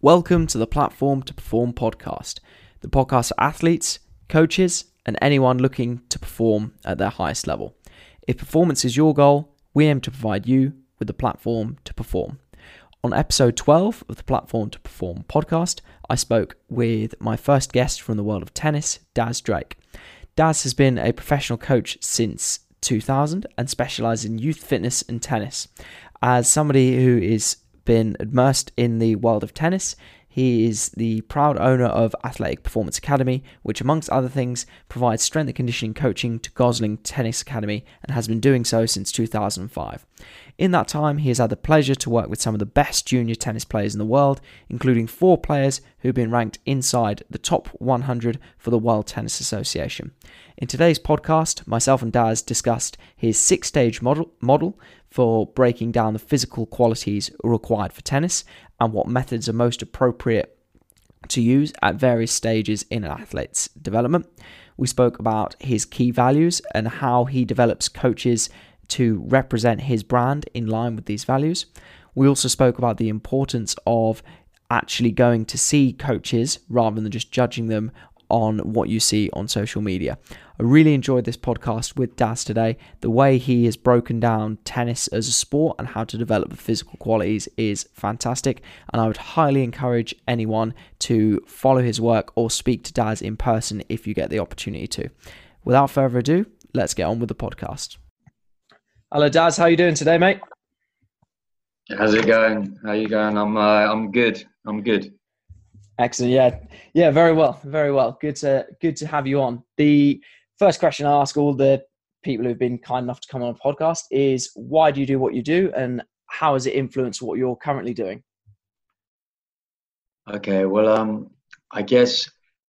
Welcome to the Platform to Perform podcast, the podcast for athletes, coaches, and anyone looking to perform at their highest level. If performance is your goal, we aim to provide you with the platform to perform. On episode 12 of the Platform to Perform podcast, I spoke with my first guest from the world of tennis, Daz Drake. Daz has been a professional coach since 2000 and specializes in youth fitness and tennis. As somebody who is been immersed in the world of tennis. He is the proud owner of Athletic Performance Academy, which, amongst other things, provides strength and conditioning coaching to Gosling Tennis Academy and has been doing so since 2005. In that time, he has had the pleasure to work with some of the best junior tennis players in the world, including four players who've been ranked inside the top 100 for the World Tennis Association. In today's podcast, myself and Daz discussed his six stage model, model for breaking down the physical qualities required for tennis and what methods are most appropriate to use at various stages in an athlete's development. We spoke about his key values and how he develops coaches to represent his brand in line with these values. We also spoke about the importance of actually going to see coaches rather than just judging them on what you see on social media. I really enjoyed this podcast with Daz today. The way he has broken down tennis as a sport and how to develop the physical qualities is fantastic. And I would highly encourage anyone to follow his work or speak to Daz in person if you get the opportunity to. Without further ado, let's get on with the podcast. Hello, Daz. How you doing today, mate? How's it going? How are you going? I'm uh, I'm good. I'm good. Excellent. Yeah, yeah, very well, very well. Good to good to have you on. The first question I ask all the people who've been kind enough to come on a podcast is why do you do what you do, and how has it influenced what you're currently doing? Okay, well, um, I guess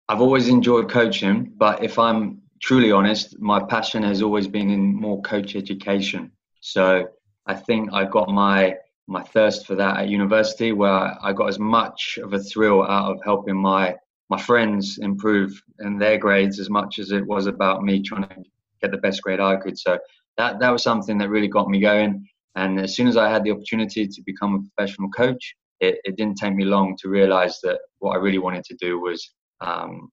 I've always enjoyed coaching, but if I'm truly honest, my passion has always been in more coach education. So I think I got my my thirst for that at university, where I got as much of a thrill out of helping my my friends improve in their grades as much as it was about me trying to get the best grade I could. So that that was something that really got me going. And as soon as I had the opportunity to become a professional coach, it, it didn't take me long to realize that what I really wanted to do was, um,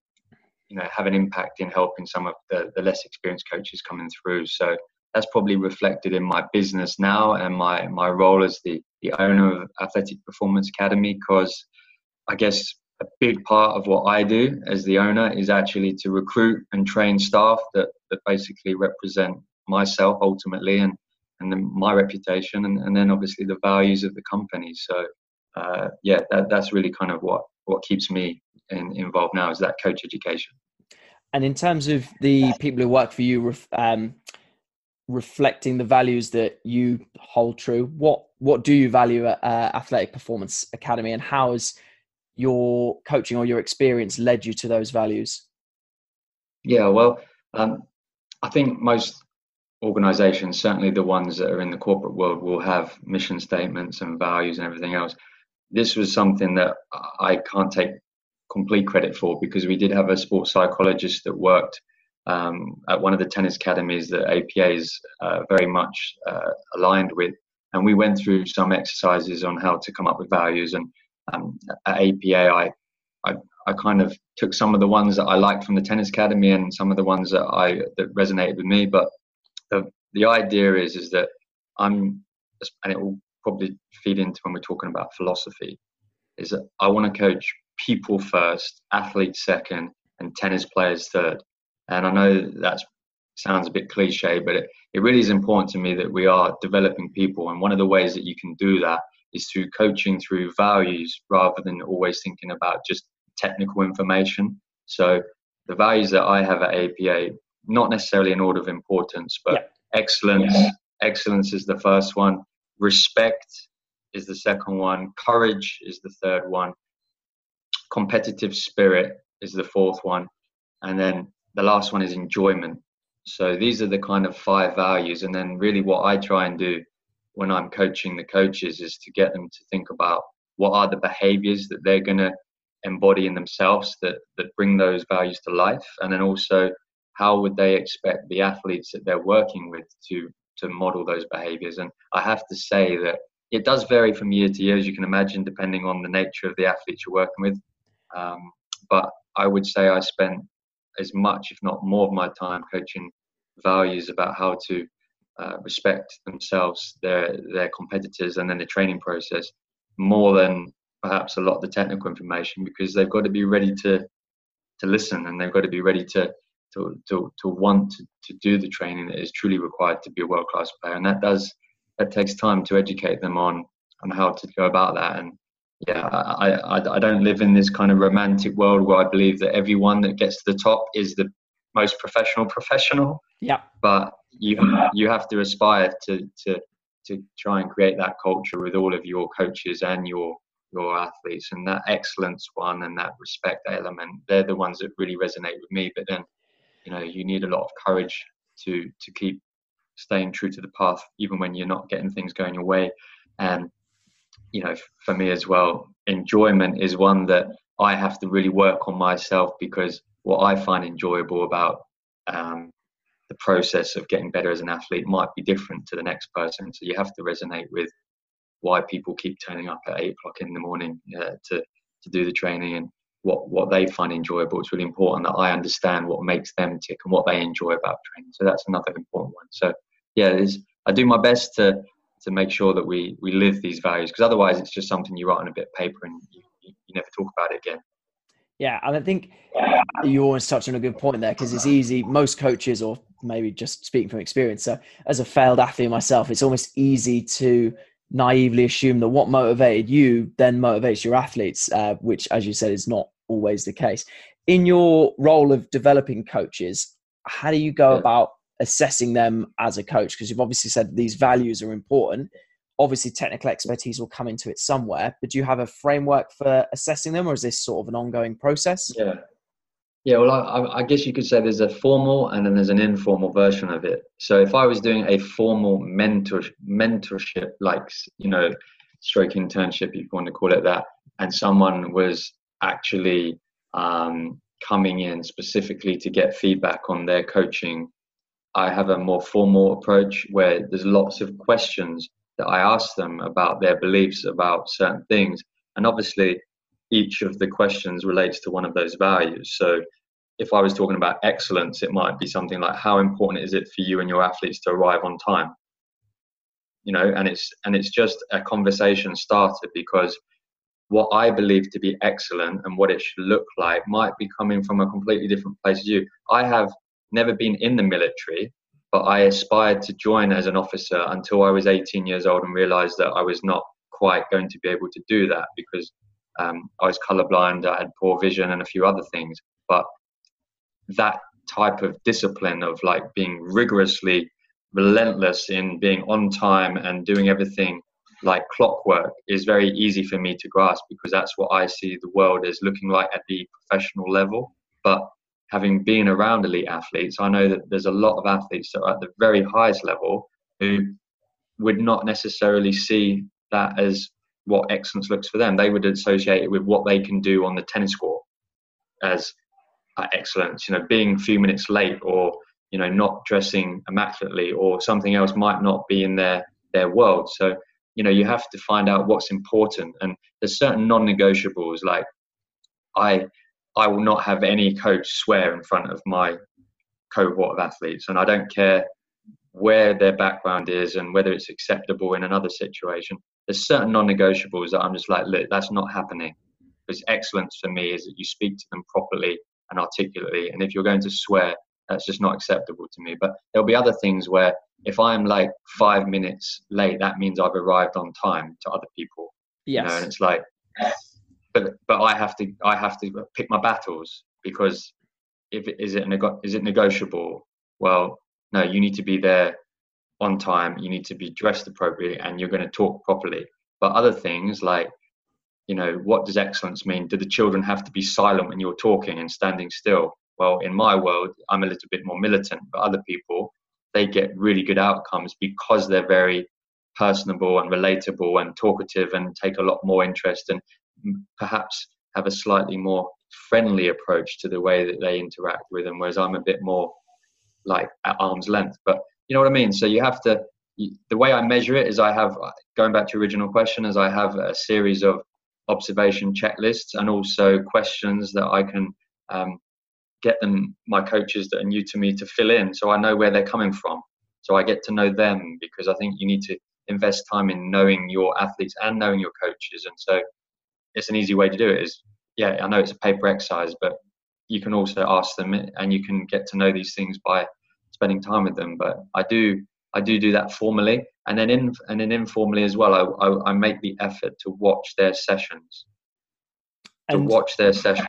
you know, have an impact in helping some of the, the less experienced coaches coming through. So that's probably reflected in my business now and my my role as the the owner of Athletic Performance Academy because I guess a big part of what I do as the owner is actually to recruit and train staff that that basically represent myself ultimately and and then my reputation and, and then obviously the values of the company. So uh, yeah that, that's really kind of what what keeps me in, involved now is that coach education. And in terms of the people who work for you um, reflecting the values that you hold true? What what do you value at uh, athletic performance academy and how has your coaching or your experience led you to those values? Yeah well um, i think most organizations certainly the ones that are in the corporate world will have mission statements and values and everything else. This was something that i can't take complete credit for because we did have a sports psychologist that worked um, at one of the tennis academies that APA is uh, very much uh, aligned with. And we went through some exercises on how to come up with values. And um, at APA, I, I, I kind of took some of the ones that I liked from the tennis academy and some of the ones that I that resonated with me. But the the idea is is that I'm, and it will probably feed into when we're talking about philosophy, is that I want to coach people first, athletes second, and tennis players third. And I know that sounds a bit cliche, but it, it really is important to me that we are developing people. And one of the ways that you can do that is through coaching through values rather than always thinking about just technical information. So the values that I have at APA, not necessarily in order of importance, but yeah. excellence, yeah. excellence is the first one. Respect is the second one. Courage is the third one. Competitive spirit is the fourth one. And then the last one is enjoyment. So these are the kind of five values. And then really what I try and do when I'm coaching the coaches is to get them to think about what are the behaviors that they're going to embody in themselves that, that bring those values to life. And then also how would they expect the athletes that they're working with to, to model those behaviors. And I have to say that it does vary from year to year, as you can imagine, depending on the nature of the athletes you're working with. Um, but I would say I spent as much, if not more, of my time coaching values about how to uh, respect themselves, their their competitors, and then the training process more than perhaps a lot of the technical information because they've got to be ready to to listen and they've got to be ready to to to, to want to, to do the training that is truly required to be a world class player, and that does that takes time to educate them on on how to go about that. And yeah, I, I, I don't live in this kind of romantic world where I believe that everyone that gets to the top is the most professional professional. Yeah. But you you have to aspire to to to try and create that culture with all of your coaches and your your athletes and that excellence one and that respect element they're the ones that really resonate with me but then you know you need a lot of courage to to keep staying true to the path even when you're not getting things going your way and you know, for me as well, enjoyment is one that I have to really work on myself because what I find enjoyable about um, the process of getting better as an athlete might be different to the next person. So you have to resonate with why people keep turning up at eight o'clock in the morning uh, to to do the training and what what they find enjoyable. It's really important that I understand what makes them tick and what they enjoy about training. So that's another important one. So yeah, I do my best to to make sure that we we live these values because otherwise it's just something you write on a bit of paper and you, you, you never talk about it again. Yeah and i think you always touched on a good point there because it's easy most coaches or maybe just speaking from experience so as a failed athlete myself it's almost easy to naively assume that what motivated you then motivates your athletes uh, which as you said is not always the case. In your role of developing coaches how do you go yeah. about assessing them as a coach? Because you've obviously said these values are important. Obviously, technical expertise will come into it somewhere, but do you have a framework for assessing them, or is this sort of an ongoing process? Yeah. Yeah, well, I, I guess you could say there's a formal and then there's an informal version of it. So if I was doing a formal mentor mentorship, like you know, stroke internship, if you want to call it that, and someone was actually um, coming in specifically to get feedback on their coaching I have a more formal approach where there's lots of questions that I ask them about their beliefs about certain things. And obviously, each of the questions relates to one of those values. So, if I was talking about excellence, it might be something like how important is it for you and your athletes to arrive on time? You know, and it's and it's just a conversation starter because what I believe to be excellent and what it should look like might be coming from a completely different place as you. I have never been in the military, but I aspired to join as an officer until I was 18 years old and realized that I was not quite going to be able to do that because um, I was colorblind, I had poor vision, and a few other things. But that type of discipline of like being rigorously relentless in being on time and doing everything like clockwork is very easy for me to grasp because that's what I see the world as looking like at the professional level. But having been around elite athletes, I know that there's a lot of athletes that are at the very highest level who would not necessarily see that as what excellence looks for them. They would associate it with what they can do on the tennis court as uh, excellence. You know, being a few minutes late or you know not dressing immaculately or something else might not be in their their world. So you know you have to find out what's important and there's certain non-negotiables like I I will not have any coach swear in front of my cohort of athletes, and I don't care where their background is and whether it's acceptable in another situation. There's certain non-negotiables that I'm just like, look, that's not happening. Because excellence for me is that you speak to them properly and articulately, and if you're going to swear, that's just not acceptable to me. But there'll be other things where if I'm like five minutes late, that means I've arrived on time to other people. Yes. You know, and it's like but but I have to I have to pick my battles because if is it nego- is it negotiable? Well, no, you need to be there on time. You need to be dressed appropriately, and you're going to talk properly. But other things like you know what does excellence mean? Do the children have to be silent when you're talking and standing still? Well, in my world, I'm a little bit more militant, but other people they get really good outcomes because they're very personable and relatable and talkative and take a lot more interest and perhaps have a slightly more friendly approach to the way that they interact with them, whereas I'm a bit more like at arm's length. But you know what I mean? So you have to the way I measure it is I have going back to original question is I have a series of observation checklists and also questions that I can um, get them my coaches that are new to me to fill in so I know where they're coming from so I get to know them because I think you need to invest time in knowing your athletes and knowing your coaches and so it's an easy way to do it is yeah I know it's a paper exercise but you can also ask them and you can get to know these things by spending time with them but I do I do do that formally, and then in and then informally as well. I, I, I make the effort to watch their sessions, to and watch their sessions,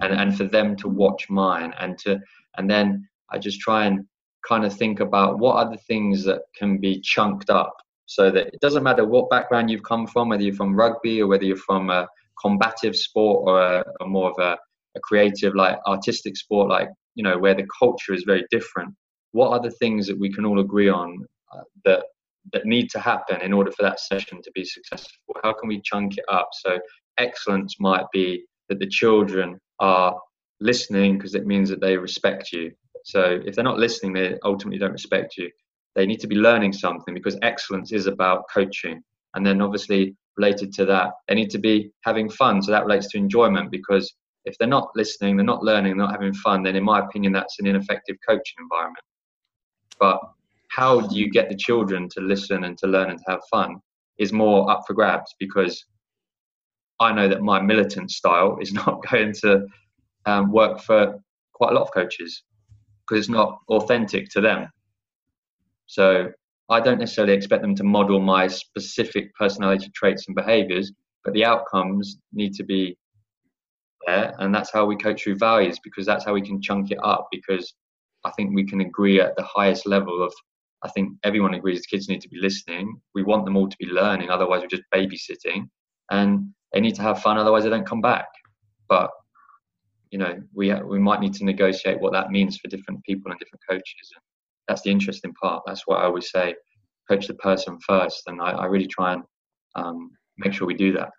and and for them to watch mine, and to and then I just try and kind of think about what are the things that can be chunked up, so that it doesn't matter what background you've come from, whether you're from rugby or whether you're from a combative sport or a, more of a, a creative like artistic sport like you know where the culture is very different what are the things that we can all agree on uh, that that need to happen in order for that session to be successful? How can we chunk it up? So excellence might be that the children are listening because it means that they respect you. So if they're not listening, they ultimately don't respect you. They need to be learning something because excellence is about coaching. And then obviously related to that, they need to be having fun. So that relates to enjoyment because if they're not listening, they're not learning, they're not having fun, then in my opinion, that's an ineffective coaching environment. But how do you get the children to listen and to learn and to have fun is more up for grabs because I know that my militant style is not going to um, work for quite a lot of coaches because it's not authentic to them. So I don't necessarily expect them to model my specific personality traits and behaviors, but the outcomes need to be there. And that's how we coach through values because that's how we can chunk it up because I think we can agree at the highest level of I think everyone agrees the kids need to be listening. We want them all to be learning, otherwise we're just babysitting. And they need to have fun, otherwise they don't come back. But you know, we we might need to negotiate what that means for different people and different coaches. That's the interesting part. That's what I always say: coach the person first. And I, I really try and um, make sure we do that.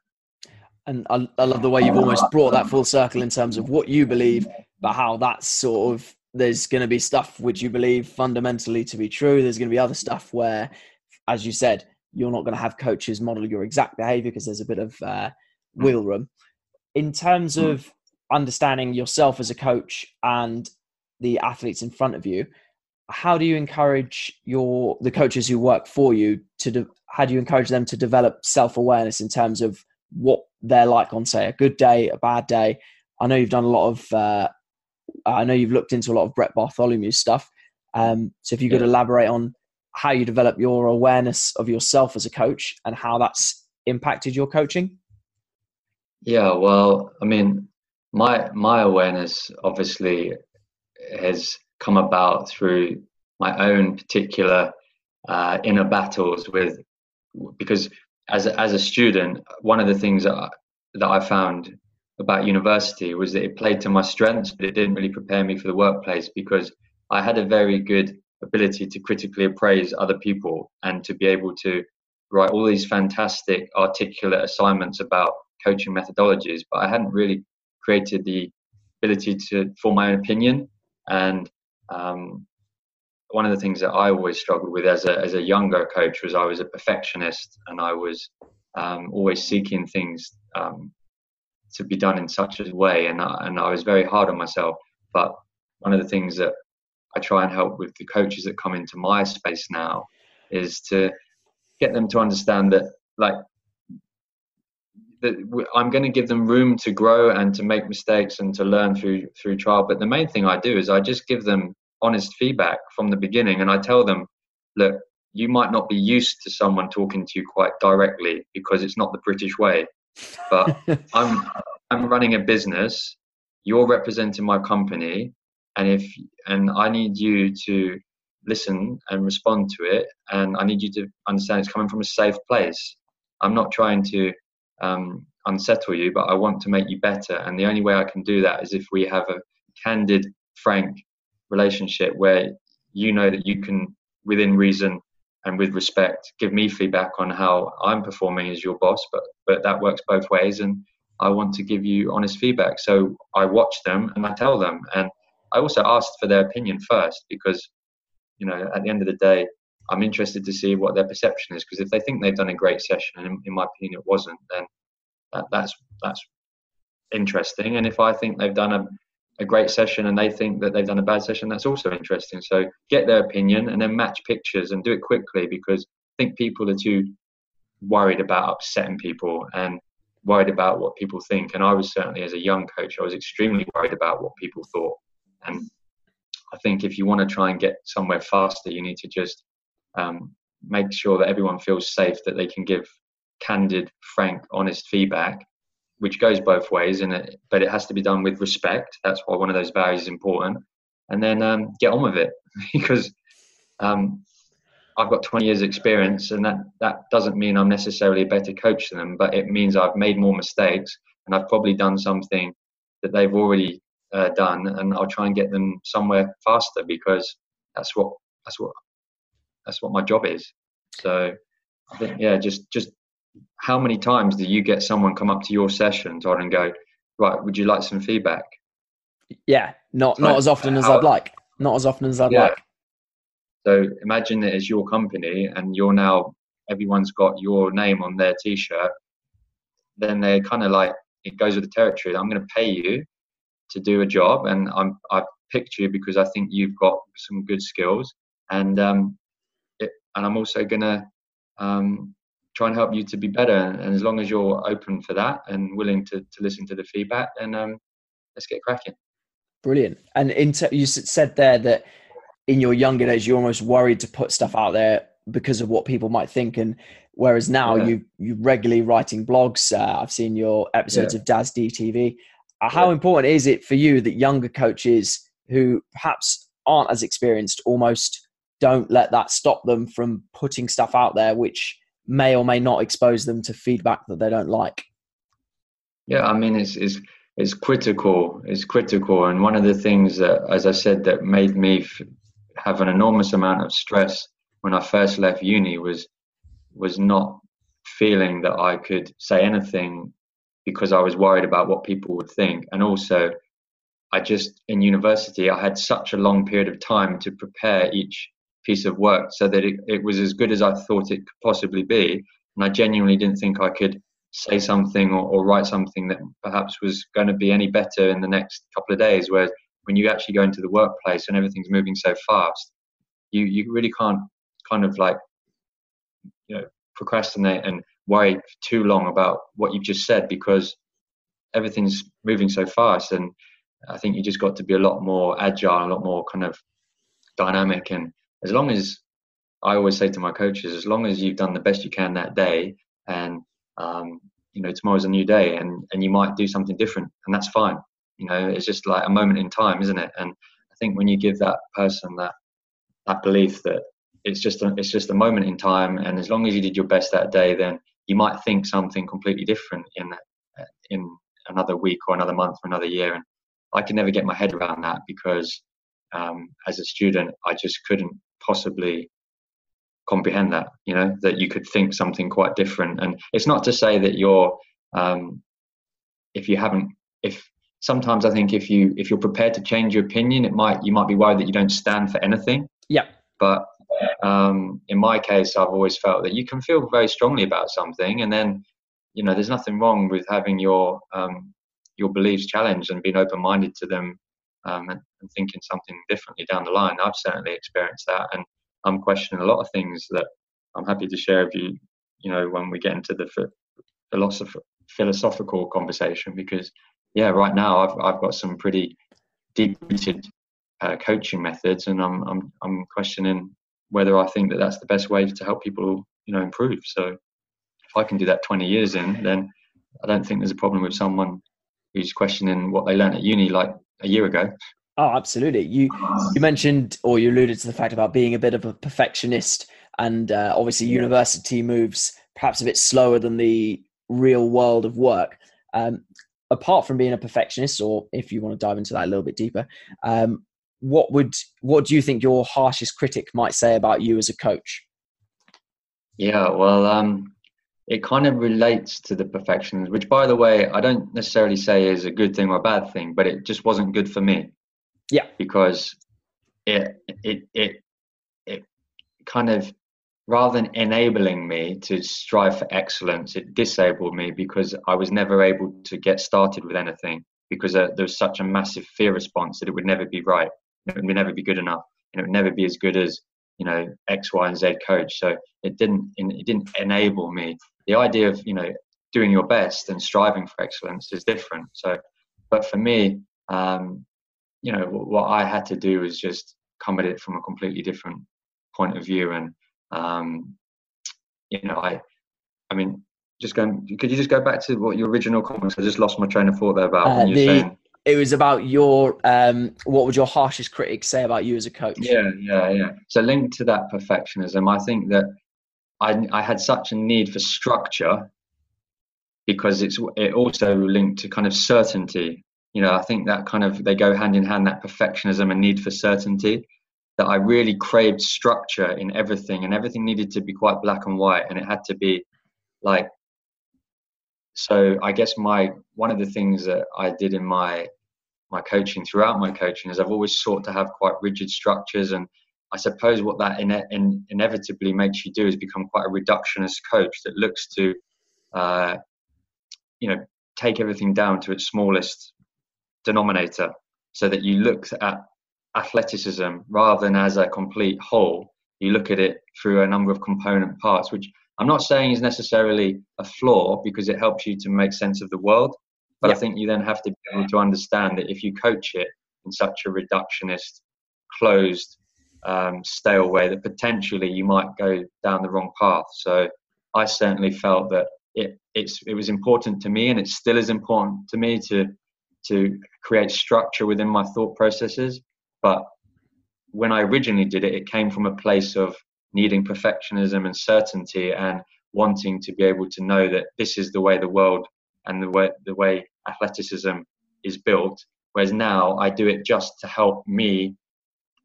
And I, I love the way you've almost brought that full circle in terms of what you believe, but how that's sort of there's going to be stuff which you believe fundamentally to be true. There's going to be other stuff where, as you said, you're not going to have coaches model your exact behavior because there's a bit of uh, hmm. wheel room. In terms hmm. of understanding yourself as a coach and the athletes in front of you, how do you encourage your the coaches who work for you to de- how do you encourage them to develop self-awareness in terms of what they're like on say a good day a bad day i know you've done a lot of uh, I know you've looked into a lot of Brett Bartholomew stuff. Um, so if you could yeah. elaborate on how you develop your awareness of yourself as a coach and how that's impacted your coaching. Yeah, well, I mean, my my awareness obviously has come about through my own particular uh, inner battles with because as a, as a student, one of the things that I, that I found about university was that it played to my strengths, but it didn't really prepare me for the workplace because I had a very good ability to critically appraise other people and to be able to write all these fantastic articulate assignments about coaching methodologies, but I hadn't really created the ability to form my own opinion. And um, one of the things that I always struggled with as a as a younger coach was I was a perfectionist and I was um, always seeking things um, to be done in such a way, and I, and I was very hard on myself. But one of the things that I try and help with the coaches that come into my space now is to get them to understand that like that I'm going to give them room to grow and to make mistakes and to learn through through trial. But the main thing I do is I just give them honest feedback from the beginning, and I tell them, look, you might not be used to someone talking to you quite directly because it's not the British way but I'm I'm running a business. You're representing my company, and if and I need you to listen and respond to it, and I need you to understand it's coming from a safe place. I'm not trying to um, unsettle you, but I want to make you better. And the only way I can do that is if we have a candid, frank relationship where you know that you can, within reason, and with respect give me feedback on how I'm performing as your boss but but that works both ways. And I want to give you honest feedback. So I watch them and I tell them. And I also asked for their opinion first because you know at the end of the day I'm interested to see what their perception is because if they think they've done a great session, and in, my opinion it wasn't, then that, that's that's interesting. And if I think they've done a, a great session and they think that they've done a bad session, that's also interesting. So get their opinion and then match pictures and do it quickly because I think people are too worried about upsetting people and worried about what people think. And I was certainly, as a young coach, I was extremely worried about what people thought. And I think if you want to try and get somewhere faster, you need to just um, make sure that everyone feels safe, that they can give candid, frank, honest feedback, which goes both ways. And it, but it has to be done with respect. That's why one of those values is important. And then um, get on with it because um, I've got 20 years experience and that, that doesn't mean I'm necessarily a better coach than them, but it means I've made more mistakes and I've probably done something that they've already uh, done and I'll try and get them somewhere faster because that's what, that's what, that's what my job is. So I think, yeah, just, just how many times do you get someone come up to your session, Todd, and go, right, would you like some feedback? Yeah, not, not as often as I'd like. Not as often as I'd yeah. like. So imagine it as your company and you're now, everyone's got your name on their t shirt. Then they're kind of like, it goes with the territory. I'm going to pay you to do a job and I'm, I've picked you because I think you've got some good skills. And, um, and I'm also going to um, try and help you to be better. And as long as you're open for that and willing to, to listen to the feedback, then um, let's get cracking. Brilliant. And in t- you said there that in your younger days you're almost worried to put stuff out there because of what people might think and whereas now yeah. you you regularly writing blogs uh, i've seen your episodes yeah. of daz dtv uh, how yeah. important is it for you that younger coaches who perhaps aren't as experienced almost don't let that stop them from putting stuff out there which may or may not expose them to feedback that they don't like. Yeah i mean it's it's it's critical it's critical. And one of the things that as i said that made me have an enormous amount of stress when I first left uni was was not feeling that I could say anything because I was worried about what people would think, and also I just in university I had such a long period of time to prepare each piece of work so that it, it was as good as I thought it could possibly be, and I genuinely didn't think I could say something or, or write something that perhaps was going to be any better in the next couple of days. Whereas when you actually go into the workplace and everything's moving so fast, you you really can't kind of like you know procrastinate and worry too long about what you've just said because everything's moving so fast and I think you just got to be a lot more agile, a lot more kind of dynamic and as long as I always say to my coaches, as long as you've done the best you can that day and um, you know tomorrow's a new day and and you might do something different and that's fine. You know it's just like a moment in time isn't it? And i think when you give that person that that belief that it's just a, it's just a moment in time and as long as you did your best that day then you might think something completely different in in another week or another month or another year. And i could never get my head around that because um, as a student i just couldn't possibly comprehend that you know that you could think something quite different and it's not to say that you're um, if you haven't if sometimes I think if you if you're prepared to change your opinion, it might you might be worried that you don't stand for anything. Yeah. But um, in my case, I've always felt that you can feel very strongly about something, and then you know there's nothing wrong with having your um, your beliefs challenged and being open minded to them um, and, thinking something differently down the line. I've certainly experienced that, and I'm questioning a lot of things that I'm happy to share with you. You know, when we get into the philosoph- philosophical conversation, because yeah, right now I've I've got some pretty deep rooted uh, coaching methods, and I'm I'm I'm questioning whether I think that that's the best way to help people you know improve. So if I can do that 20 years in, then I don't think there's a problem with someone who's questioning what they learned at uni like a year ago. Oh, absolutely. You you mentioned or you alluded to the fact about being a bit of a perfectionist, and uh, obviously yeah. university moves perhaps a bit slower than the real world of work. Um, apart from being a perfectionist, or if you want to dive into that a little bit deeper, um, what would what do you think your harshest critic might say about you as a coach? Yeah, well, um, it kind of relates to the perfections, which, by the way, I don't necessarily say is a good thing or a bad thing, but it just wasn't good for me. Yeah, because it it it it kind of rather than enabling me to strive for excellence, it disabled me because I was never able to get started with anything because uh, there was such a massive fear response that it would never be right, it would never be good enough, and it would never be as good as you know X, Y, and Z coach. So it didn't it didn't enable me. The idea of you know doing your best and striving for excellence is different. So, but for me, um, you know, what I had to do was just come at it from a completely different point of view and um, you know, I, I mean, just going. Could you just go back to what your original comments? I just lost my train of thought there about uh, the, saying. It was about your. Um, what would your harshest critics say about you as a coach? Yeah, yeah, yeah. So linked to that perfectionism, I think that I, I had such a need for structure because it's it also linked to kind of certainty. You know, I think that kind of they go hand in hand. That perfectionism and need for certainty that I really craved structure in everything, and everything needed to be quite black and white, and it had to be like. So I guess my one of the things that I did in my my coaching throughout my coaching is I've always sought to have quite rigid structures, and I suppose what that in, in, inevitably makes you do is become quite a reductionist coach that looks to, uh, you know, take everything down to its smallest denominator, so that you look at athleticism rather than as a complete whole. You look at it through a number of component parts, which I'm not saying is necessarily a flaw because it helps you to make sense of the world. But yeah. I think you then have to be able to understand that if you coach it in such a reductionist, closed, um, stale way, that potentially you might go down the wrong path. So I certainly felt that it it's it was important to me, and it still is important to me to to create structure within my thought processes but when I originally did it, it came from a place of needing perfectionism and certainty and wanting to be able to know that this is the way the world and the way the way athleticism is built. Whereas now I do it just to help me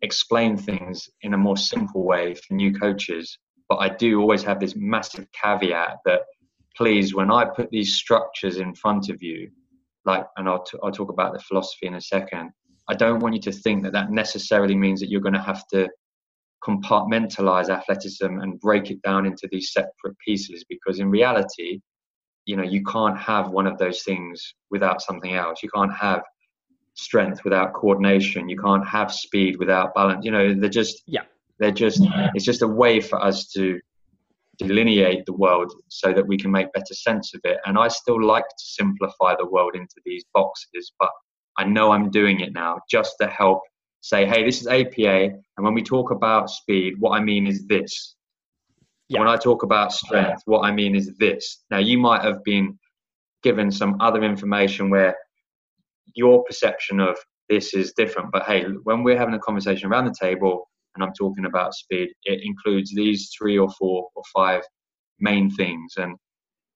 explain things in a more simple way for new coaches. But I do always have this massive caveat that please, when I put these structures in front of you, like, and I'll, t- I'll talk about the philosophy in a second, I don't want you to think that that necessarily means that you're going to have to compartmentalize athleticism and break it down into these separate pieces because in reality you know you can't have one of those things without something else you can't have strength without coordination you can't have speed without balance you know they're just yeah they're just it's just a way for us to delineate the world so that we can make better sense of it and i still like to simplify the world into these boxes but I know I'm doing it now just to help say, hey, this is APA. And when we talk about speed, what I mean is this. Yeah. When I talk about strength, what I mean is this. Now, you might have been given some other information where your perception of this is different. But hey, when we're having a conversation around the table and I'm talking about speed, it includes these three or four or five main things. And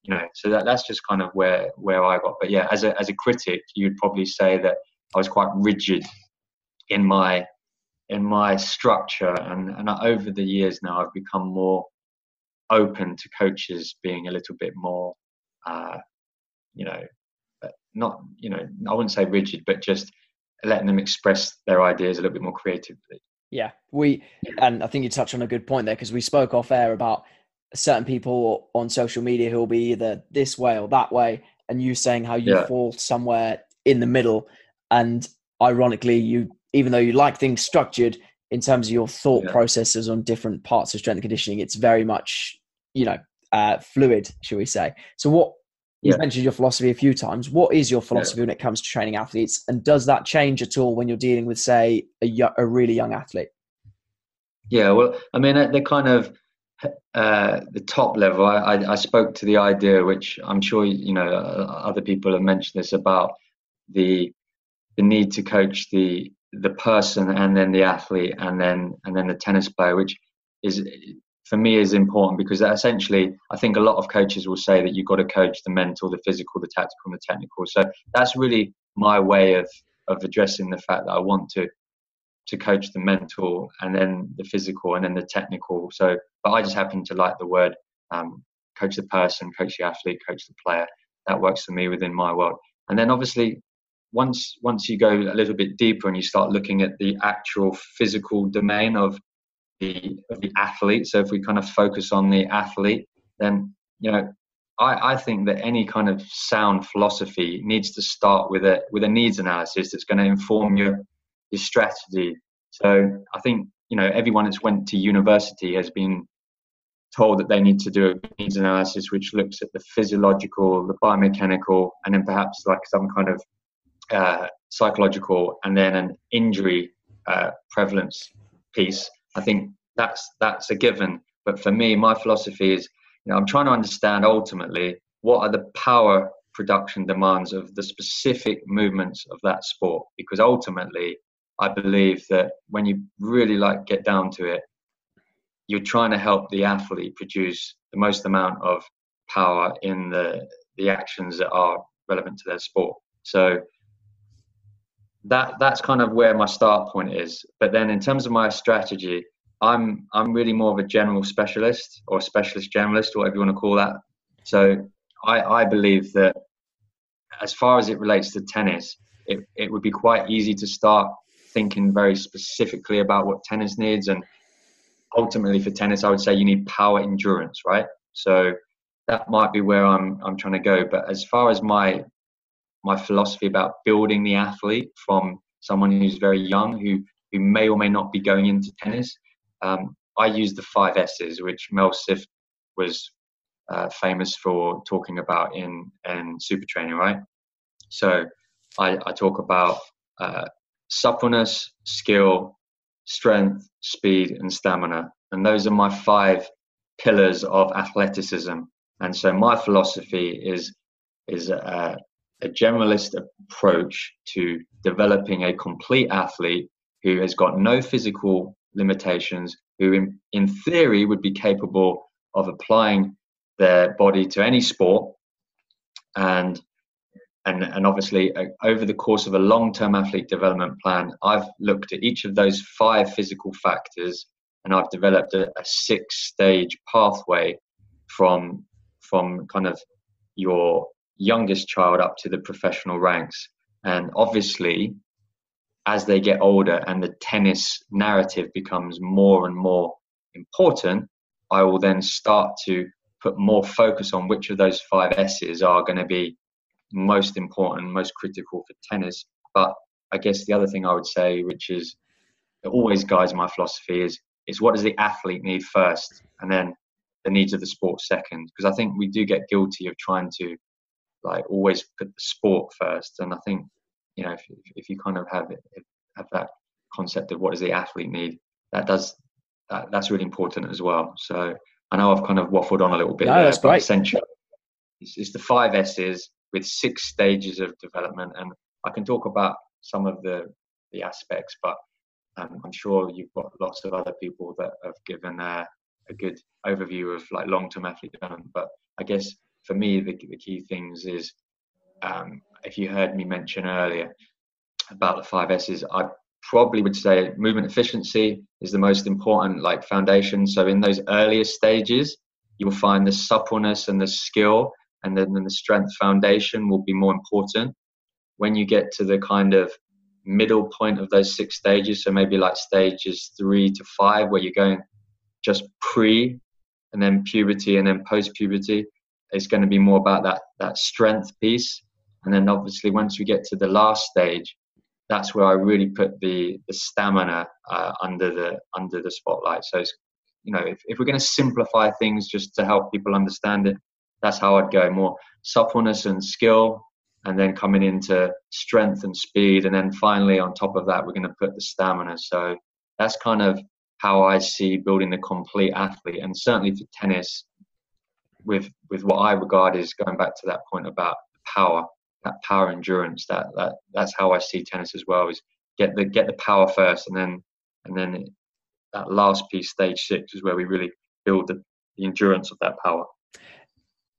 you know so that that's just kind of where where i got but yeah as a as a critic you'd probably say that i was quite rigid in my in my structure and and over the years now i've become more open to coaches being a little bit more uh you know not you know i wouldn't say rigid but just letting them express their ideas a little bit more creatively yeah we and i think you touched on a good point there because we spoke off air about certain people on social media who will be either this way or that way, and you saying how you yeah. fall somewhere in the middle. And ironically, you even though you like things structured in terms of your thought yeah. processes on different parts of strength and conditioning, it's very much you know uh, fluid, should we say? So what you've yeah. mentioned your philosophy a few times. What is your philosophy when it comes to training athletes, and does that change at all when you're dealing with, say, a, a really young athlete? Yeah, well, I mean, they're kind of uh, the top level, I, I, spoke to the idea, which I'm sure you know other people have mentioned this about the the need to coach the the person and then the athlete and then and then the tennis player, which is for me is important because essentially I think a lot of coaches will say that you've got to coach the mental, the physical, the tactical, and the technical. So that's really my way of of addressing the fact that I want to to coach the mental and then the physical and then the technical. So, but I just happen to like the word um, coach the person, coach the athlete, coach the player. That works for me within my world. And then obviously, once once you go a little bit deeper and you start looking at the actual physical domain of the of the athlete. So if we kind of focus on the athlete, then you know I, I, think that any kind of sound philosophy needs to start with a with a needs analysis that's going to inform your your strategy. So I think you know everyone that's went to university has been told that they need to do a needs analysis which looks at the physiological, the biomechanical, and then perhaps like some kind of uh, psychological, and then an injury uh, prevalence piece. I think that's that's a given. But for me, my philosophy is you know, I'm trying to understand ultimately what are the power production demands of the specific movements of that sport because ultimately I believe that when you really like get down to it, you're trying to help the athlete produce the most amount of power in the the actions that are relevant to their sport. So that that's kind of where my start point is. But then in terms of my strategy, I'm I'm really more of a general specialist or specialist generalist, whatever you want to call that. So I, I believe that as far as it relates to tennis, it, it would be quite easy to start thinking very specifically about what tennis needs. And ultimately for tennis, I would say you need power endurance, right? So that might be where I'm I'm trying to go. But as far as my my philosophy about building the athlete from someone who's very young who who may or may not be going into tennis, um, I use the five S's, which Mel Siff was uh, famous for talking about in in super training, right? So I, I talk about uh, suppleness, skill, strength, speed, and stamina, and those are my five pillars of athleticism. And so my philosophy is is a, a generalist approach to developing a complete athlete who has got no physical limitations, who in, in theory would be capable of applying their body to any sport and and, and obviously uh, over the course of a long-term athlete development plan i've looked at each of those five physical factors and i've developed a, a six stage pathway from from kind of your youngest child up to the professional ranks and obviously as they get older and the tennis narrative becomes more and more important, I will then start to put more focus on which of those five S's are going to be most important, most critical for tennis. But I guess the other thing I would say, which is always guides my philosophy, is is what does the athlete need first, and then the needs of the sport second. Because I think we do get guilty of trying to like always put the sport first, and I think you know, if, if you kind of have it, have that concept of what does the athlete need, that does that, that's really important as well. So I know I've kind of waffled on a little bit. No, there, that's great. Essentially, it's, it's the five S's with six stages of development, and I can talk about some of the the aspects, but um, I'm sure you've got lots of other people that have given a, a good overview of like long-term athlete development. But I guess for me, the, the key things is um, if you heard me mention earlier about the five S's, I probably would say movement efficiency is the most important like foundation. So in those earlier stages, you'll find the suppleness and the skill, and then the strength foundation will be more important. When you get to the kind of middle point of those six stages, so maybe like stages three to five, where you're going just pre and then puberty and then post puberty, it's going to be more about that that strength piece and then obviously once we get to the last stage, that's where I really put the the stamina uh, under the under the spotlight. So you know, if, if we're going to simplify things just to help people understand it, that's how I'd go more suppleness and skill, and then coming into strength and speed, and then finally on top of that, we're going to put the stamina. So that's kind of how I see building the complete athlete, and certainly for tennis, with with what I regard is going back to that point about power that power endurance. That that that's how I see tennis as well. Is get the get the power first, and then and then that last piece, stage six, is where we really build the, the endurance of that power.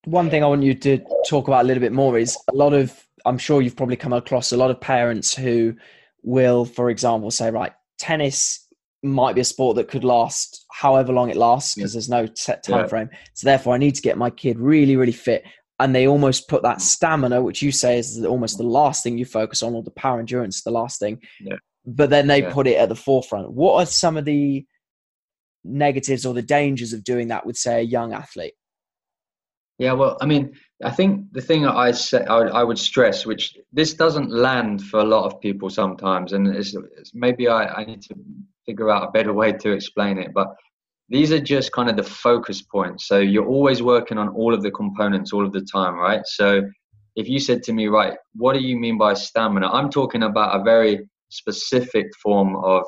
One thing I want you to talk about a little bit more is a lot of. I'm sure you've probably come across a lot of parents who will, for example, say, right, tennis might be a sport that could last however long it lasts because yeah. there's no set time yeah. frame. So therefore, I need to get my kid really, really fit and they almost put that stamina, which you say is almost the last thing you focus on, or the power endurance, the last thing. Yeah. But then they put it at the forefront. What are some of the negatives or the dangers of doing that with, say, a young athlete? Yeah, well, I mean, I think the thing I say I would, I would stress, which this doesn't land for a lot of people sometimes, and it's, it's maybe I, I need to figure out a better way to explain it, but these are just kind of the focus points. So you're always working on all of the components all of the time, right? So if you said to me, right, what do you mean by stamina? I'm talking about a very specific form of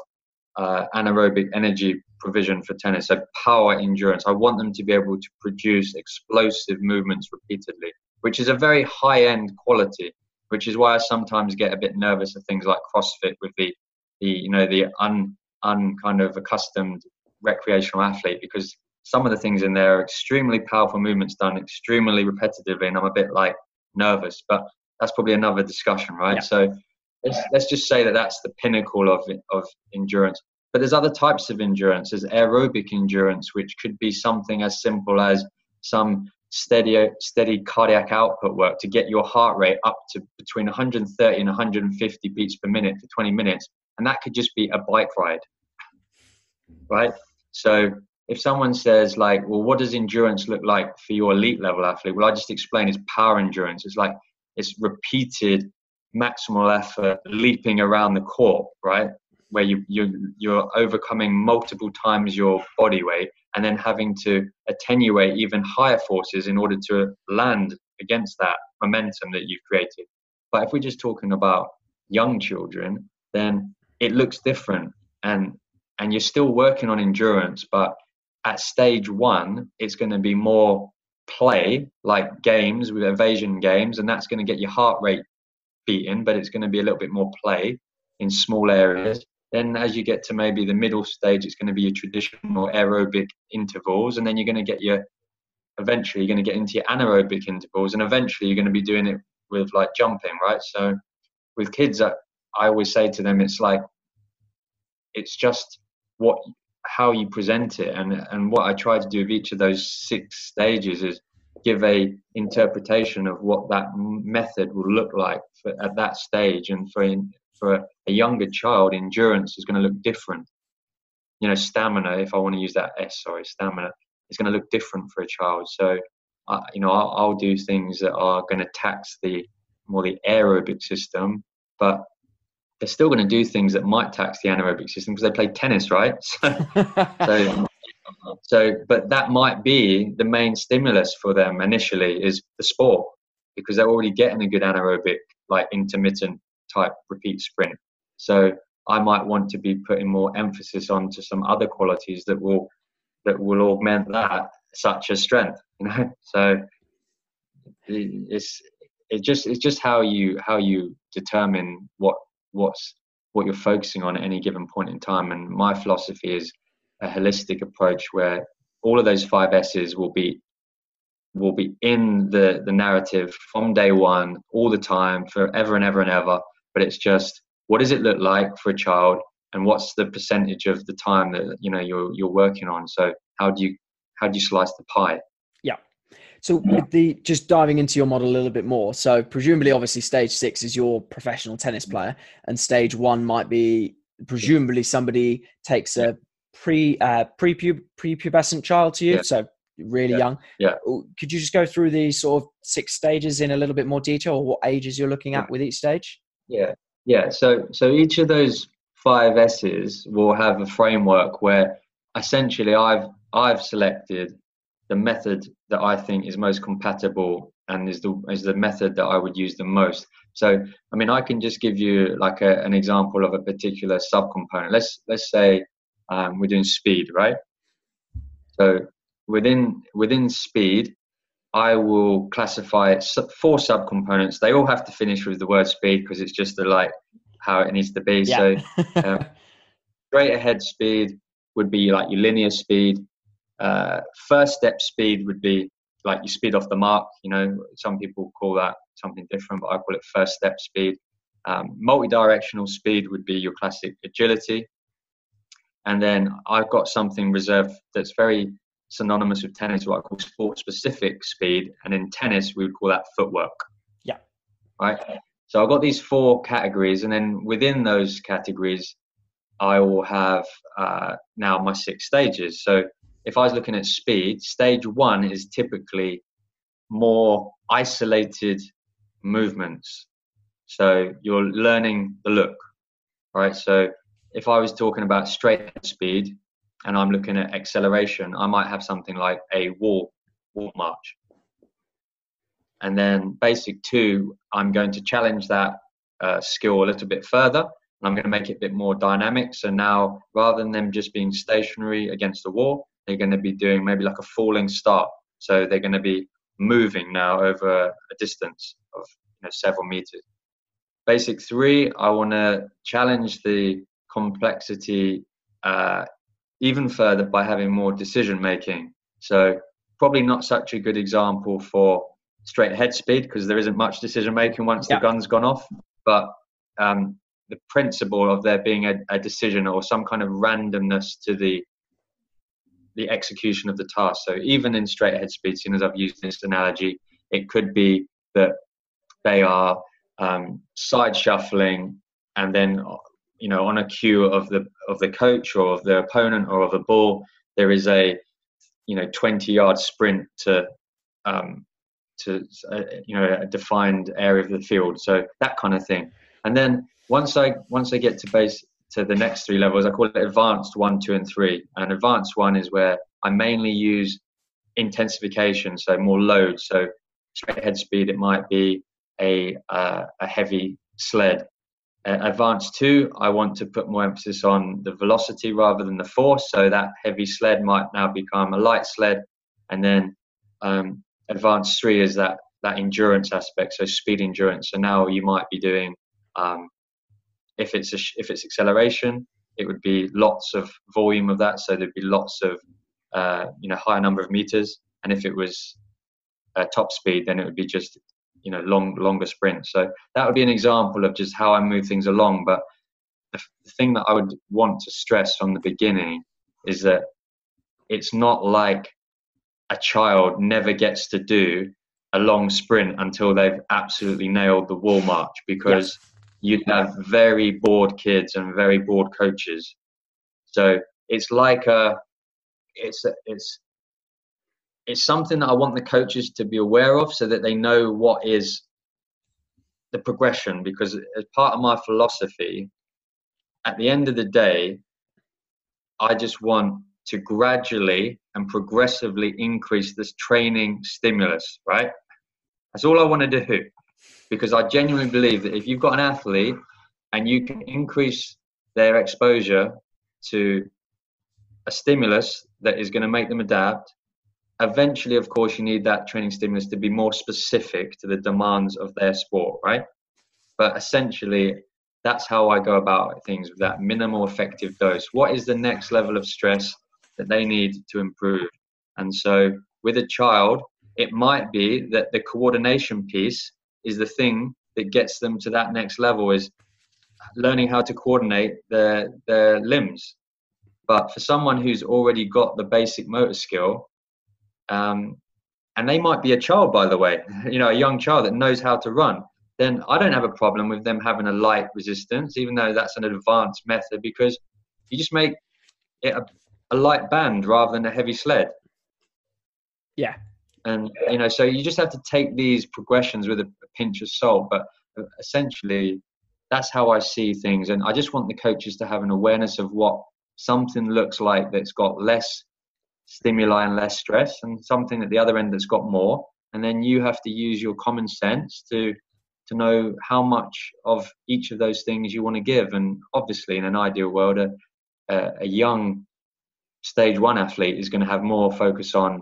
uh, anaerobic energy provision for tennis, so power endurance. I want them to be able to produce explosive movements repeatedly, which is a very high end quality, which is why I sometimes get a bit nervous at things like CrossFit with the, the you know, the un, un kind of accustomed recreational athlete because some of the things in there are extremely powerful movements done extremely repetitively and I'm a bit like nervous but that's probably another discussion right? Yeah. so let's, let's just say that that's the pinnacle of of endurance. But there's other types of endurance. There's aerobic endurance which could be something as simple as some steady steady cardiac output work to get your heart rate up to between 130 and 150 beats per minute for 20 minutes and that could just be a bike ride right so if someone says like, well, what does endurance look like for your elite level athlete? Well, I just explain it's power endurance. It's like it's repeated maximal effort leaping around the court, right? Where you you you're overcoming multiple times your body weight and then having to attenuate even higher forces in order to land against that momentum that you've created. But if we're just talking about young children, then it looks different. And and you're still working on endurance, but at stage one, it's going to be more play, like games with evasion games, and that's going to get your heart rate beaten, but it's going to be a little bit more play in small areas. Then, as you get to maybe the middle stage, it's going to be your traditional aerobic intervals, and then you're going to get your eventually you're going to get into your anaerobic intervals, and eventually you're going to be doing it with like jumping, right? So, with kids, I always say to them, it's like it's just what how you present it. And and what I try to do with each of those six stages is give a interpretation of what that method will look like for, at that stage. And for in, for a younger child endurance is going to look different. You know stamina if I want to use that S sorry stamina is going to look different for a child. So uh, you know I'll, I'll do things that are going to tax the more the aerobic system but they're still going to do things that might tax the anaerobic system because they play tennis, right? So, so, so, but that might be the main stimulus for them initially is the sport because they're already getting a good anaerobic, like intermittent type repeat sprint. So I might want to be putting more emphasis onto some other qualities that will that will augment that, such as strength. You know, so it's it just it's just how you how you determine what what's what you're focusing on at any given point in time. And my philosophy is a holistic approach where all of those five S's will be will be in the the narrative from day one, all the time, forever and ever and ever. But it's just what does it look like for a child, and what's the percentage of the time that you know you're you're working on. So how do you how do you slice the pie? So with the just diving into your model a little bit more. So presumably, obviously, stage six is your professional tennis player, and stage one might be presumably somebody takes a pre uh, pre prepubescent child to you, yeah. so really yeah. young. Yeah. Could you just go through the sort of six stages in a little bit more detail, or what ages you're looking at with each stage? Yeah, yeah. So so each of those five S's will have a framework where essentially I've I've selected the method that I think is most compatible and is the is the method that I would use the most. So, I mean, I can just give you like a, an example of a particular subcomponent. Let's let's say um, we're doing speed, right? So within within speed, I will classify four subcomponents. They all have to finish with the word speed because it's just the like how it needs to be. Yeah. So, um, straight ahead speed would be like your linear speed uh, first step speed would be like you speed off the mark. You know, some people call that something different, but I call it first step speed. Um, multi-directional speed would be your classic agility, and then I've got something reserved that's very synonymous with tennis, what I call sport-specific speed, and in tennis we would call that footwork. Yeah. Right. So I've got these four categories, and then within those categories, I will have uh, now my six stages. So if I was looking at speed, stage one is typically more isolated movements. So you're learning the look, right? So if I was talking about straight speed and I'm looking at acceleration, I might have something like a wall wall march. And then basic two, I'm going to challenge that uh, skill a little bit further and I'm going to make it a bit more dynamic. So now rather than them just being stationary against the wall, they're going to be doing maybe like a falling start. So they're going to be moving now over a distance of you know, several meters. Basic three, I want to challenge the complexity uh, even further by having more decision making. So probably not such a good example for straight head speed because there isn't much decision making once the gun's gone off. But um, the principle of there being a, a, decision or some kind of randomness to the the execution of the task. So even in straight head speed, seeing as I've used this analogy, it could be that they are um, side shuffling and then you know on a cue of the of the coach or of the opponent or of a ball there is a you know 20 yard sprint to um, to uh, you know a defined area of the field so that kind of thing and then once i once i get to base to the next three levels. I call it advanced one two and three. And advanced one is where i mainly use intensification so more load. So straight head speed it might be a uh, a heavy sled. Uh, advanced two, I want to put more emphasis on the velocity rather than the force. So that heavy sled might now become a light sled, and then um, advanced three is that that endurance aspect, so speed endurance. So now you might be doing, um, if it's a, if it's acceleration, it would be lots of volume of that. So there'd be lots of uh, you know higher number of meters, and if it was uh, top speed, then it would be just you know long longer sprints. So that would be an example of just how I move things along. But the, the thing that I would want to stress from the beginning is that it's not like a child never gets to do a long sprint until they've absolutely nailed the wall march because you'd have very bored kids and very bored coaches. So it's like a, it's it's it's something that I want the coaches to be aware of so that they know what is the progression. Because as part of my philosophy at the end of the day I just want to gradually and progressively increase this training stimulus right? That's all I want to do because I genuinely believe that if you've got an athlete and you can increase their exposure to a stimulus that is going to make them adapt eventually, of course, you need that training stimulus to be more specific to the demands of their sport, right? But essentially, that's how I go about things with that minimal effective dose. What is the next level of stress that they need to improve? And so, with a child, it might be that the coordination piece is the thing that gets them to that next level is learning how to coordinate their their limbs but for someone who's already got the basic motor skill um, and they might be a child, by the way, you know, a young child that knows how to run, then I don't have a problem with them having a light resistance, even though that's an advanced method, because you just make it a, a light band rather than a heavy sled. Yeah. And, you know, so you just have to take these progressions with a, pinch of salt, but uh, essentially, that's how I see things. And I just want the coaches to have an awareness of what something looks like that's got less stimuli and less stress, and something at the other end that's got more. And then you have to use your common sense to to know how much of each of those things you want to give. And obviously, in an ideal world, a, a young stage one athlete is going to have more focus on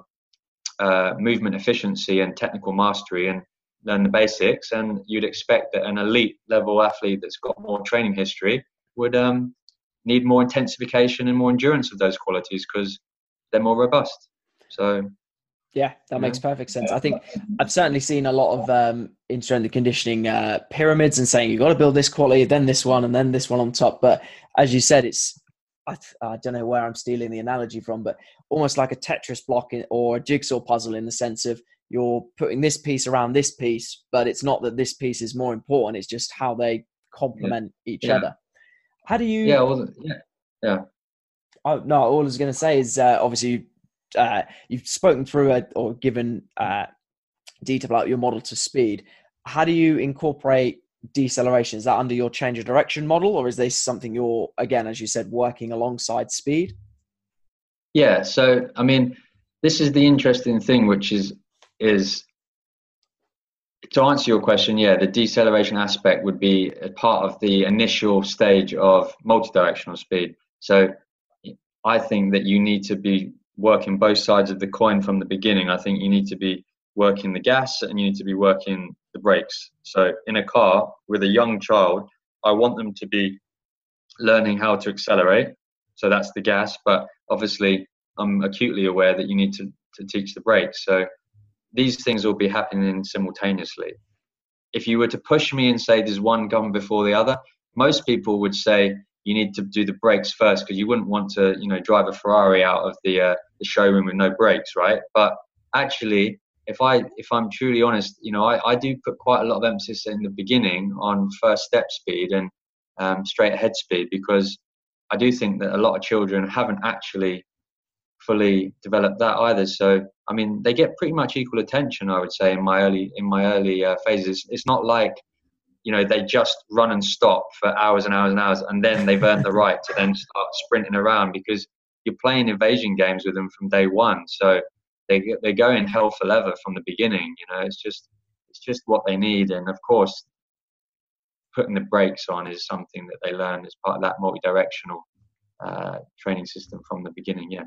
uh, movement efficiency and technical mastery and learn the basics. And you'd expect that an elite level athlete that's got more training history would um, need more intensification and more endurance of those qualities because they're more robust. So yeah, that makes perfect sense. I think I've certainly seen a lot of um, in strength and conditioning uh, pyramids and saying you've got to build this quality, then this one, and then this one on top. But as you said, it's I, I don't know where I'm stealing the analogy from, but almost like a Tetris block or a jigsaw puzzle in the sense of you're putting this piece around this piece, but it's not that this piece is more important. It's just how they complement yeah. each yeah. other. How do you? Yeah, well, yeah, yeah. Oh, no, all I was going to say is uh, obviously uh, you've spoken through a, or given uh, detail about your model to speed. How do you incorporate deceleration? Is that under your change of direction model, or is this something you're again, as you said, working alongside speed? Yeah. So, I mean, this is the interesting thing, which is is to answer your question, yeah, the deceleration aspect would be a part of the initial stage of multi-directional speed. So I think that you need to be working both sides of the coin from the beginning. I think you need to be working the gas and you need to be working the brakes. So in a car with a young child, I want them to be learning how to accelerate. So that's the gas, but obviously I'm acutely aware that you need to, to teach the brakes. So these things will be happening simultaneously. If you were to push me and say there's one gone before the other, most people would say you need to do the brakes first because you wouldn't want to, you know, drive a Ferrari out of the uh, the showroom with no brakes, right? But actually, if I if I'm truly honest, you know, I, I do put quite a lot of emphasis in the beginning on first step speed and um, straight ahead speed because I do think that a lot of children haven't actually fully developed that either. So I mean, they get pretty much equal attention, I would say, in my early in my early uh, phases. It's not like you know they just run and stop for hours and hours and hours, and then they've earned the right to then start sprinting around because you're playing evasion games with them from day one. So they they go in hell for leather from the beginning. You know, it's just it's just what they need, and of course, putting the brakes on is something that they learn as part of that multi-directional uh, training system from the beginning. Yeah.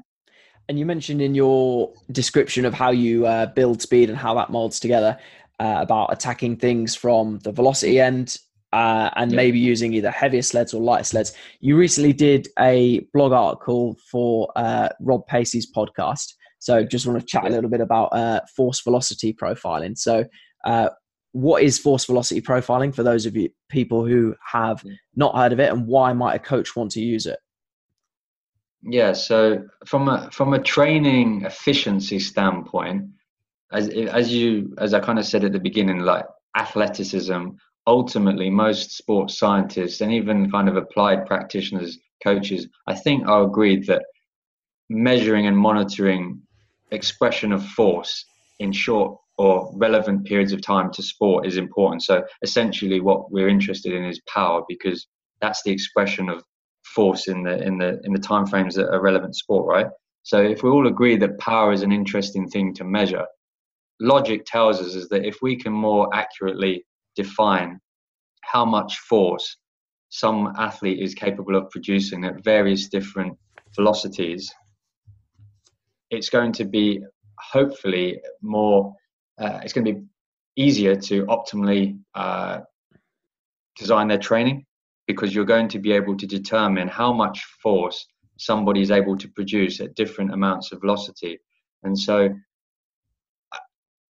And you mentioned in your description of how you uh, build speed and how that molds together uh, about attacking things from the velocity end uh, and yeah. maybe using either heavier sleds or lighter sleds. You recently did a blog article for uh, Rob Pacey's podcast. So just want to chat a little bit about uh, force velocity profiling. So uh, what is force velocity profiling for those of you people who have not heard of it and why might a coach want to use it? Yeah, so from a from a training efficiency standpoint, as as you as I kind of said at the beginning, like athleticism, ultimately most sports scientists and even kind of applied practitioners, coaches, I think are agreed that measuring and monitoring expression of force in short or relevant periods of time to sport is important. So essentially, what we're interested in is power because that's the expression of force in the in the in the time frames that are relevant to sport, right? So if we all agree that power is an interesting thing to measure, logic tells us is that if we can more accurately define how much force some athlete is capable of producing at various different velocities, it's going to be hopefully more. Uh, it's going to be easier to optimally uh, design their training because you're going to be able to determine how much force somebody is able to produce at different amounts of velocity. And so,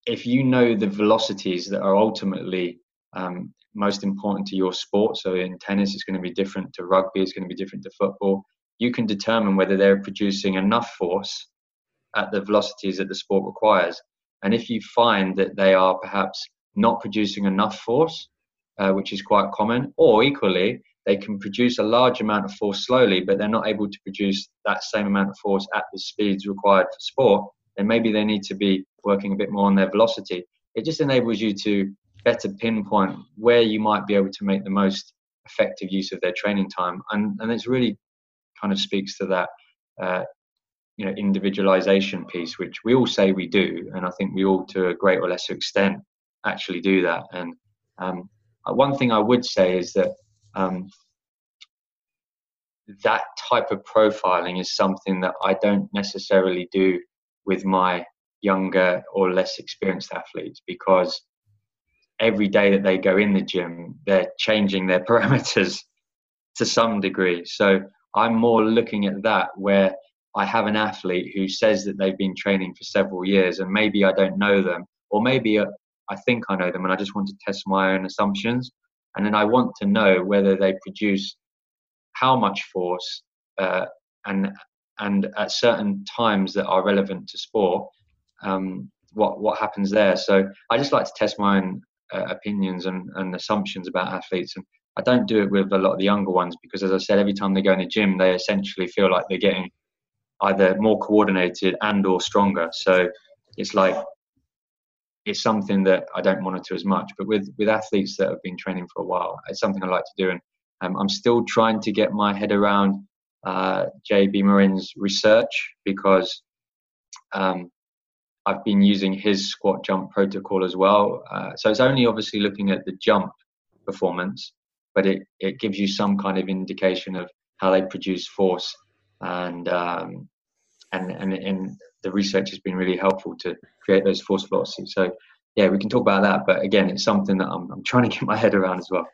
if you know the velocities that are ultimately um, most important to your sport, so in tennis it's going to be different to rugby, it's going to be different to football, you can determine whether they're producing enough force at the velocities that the sport requires. And if you find that they are perhaps not producing enough force, uh, which is quite common, or equally, they can produce a large amount of force slowly, but they're not able to produce that same amount of force at the speeds required for sport, then maybe they need to be working a bit more on their velocity. It just enables you to better pinpoint where you might be able to make the most effective use of their training time. And, and it's really kind of speaks to that uh, you know individualization piece which we all say we do and i think we all to a greater or lesser extent actually do that and um, uh, one thing I would say is that um, that type of profiling is something that I don't necessarily do with my younger or less experienced athletes because every day that they go in the gym, they're changing their parameters to some degree. So I'm more looking at that where I have an athlete who says that they've been training for several years and maybe I don't know them, or maybe uh, I think I know them and I just want to test my own assumptions. And then I want to know whether they produce how much force uh, and and at certain times that are relevant to sport, um, what what happens there. So I just like to test my own uh, opinions and, and assumptions about athletes, and I don't do it with a lot of the younger ones because, as I said, every time they go in the gym, they essentially feel like they're getting either more coordinated and or stronger. So it's like it's something that I don't monitor as much. But with with athletes that have been training for a while, it's something I like to do, and um, I'm still trying to get my head around uh, JB Morin's research because um, I've been using his squat jump protocol as well. Uh, so it's only obviously looking at the jump performance, but it, it gives you some kind of indication of how they produce force and um, and, and and the research has been really helpful to create those force velocities. So yeah, we can talk about that, but again, it's something that I'm, I'm trying to get my head around as well.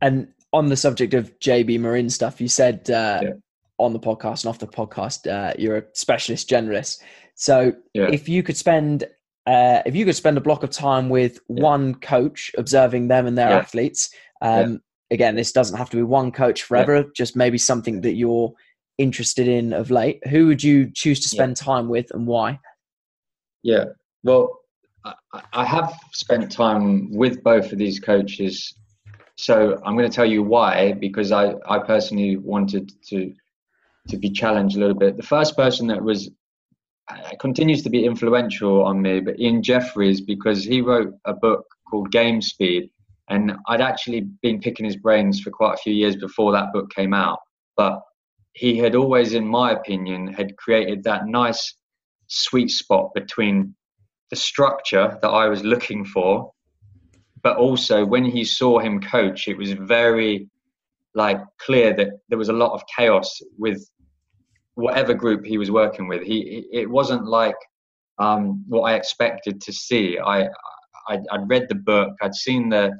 And on the subject of JB Morin stuff, you said uh, yeah. on the podcast and off the podcast, uh, you're a specialist generalist. So yeah. if you could spend uh, if you could spend a block of time with yeah. one coach observing them and their athletes, um, again, this doesn't have to be one coach forever. Just maybe something that you're interested in of late. Who would you choose to spend time with, and why? Yeah, well, I have spent time with both of these coaches so I'm going to tell you why, because I, I personally wanted to to be challenged a little bit. The first person that was uh, continues to be influential on me, but Ian Jeffreys, because he wrote a book called Game Speed, and I'd actually been picking his brains for quite a few years before that book came out. But he had always, in my opinion, had created that nice sweet spot between the structure that I was looking for but also when he saw him coach, it was very like clear that there was a lot of chaos with whatever group he was working with. He it wasn't like um, what I expected to see. I, I would read the book, I'd seen the,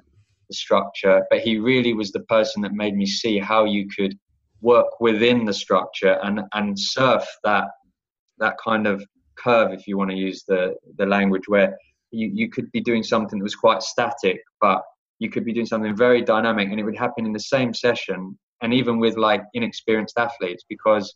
the structure, but he really was the person that made me see how you could work within the structure and and surf that that kind of curve, if you want to use the the language where you, you could be doing something that was quite static, but you could be doing something very dynamic and it would happen in the same session and even with like inexperienced athletes because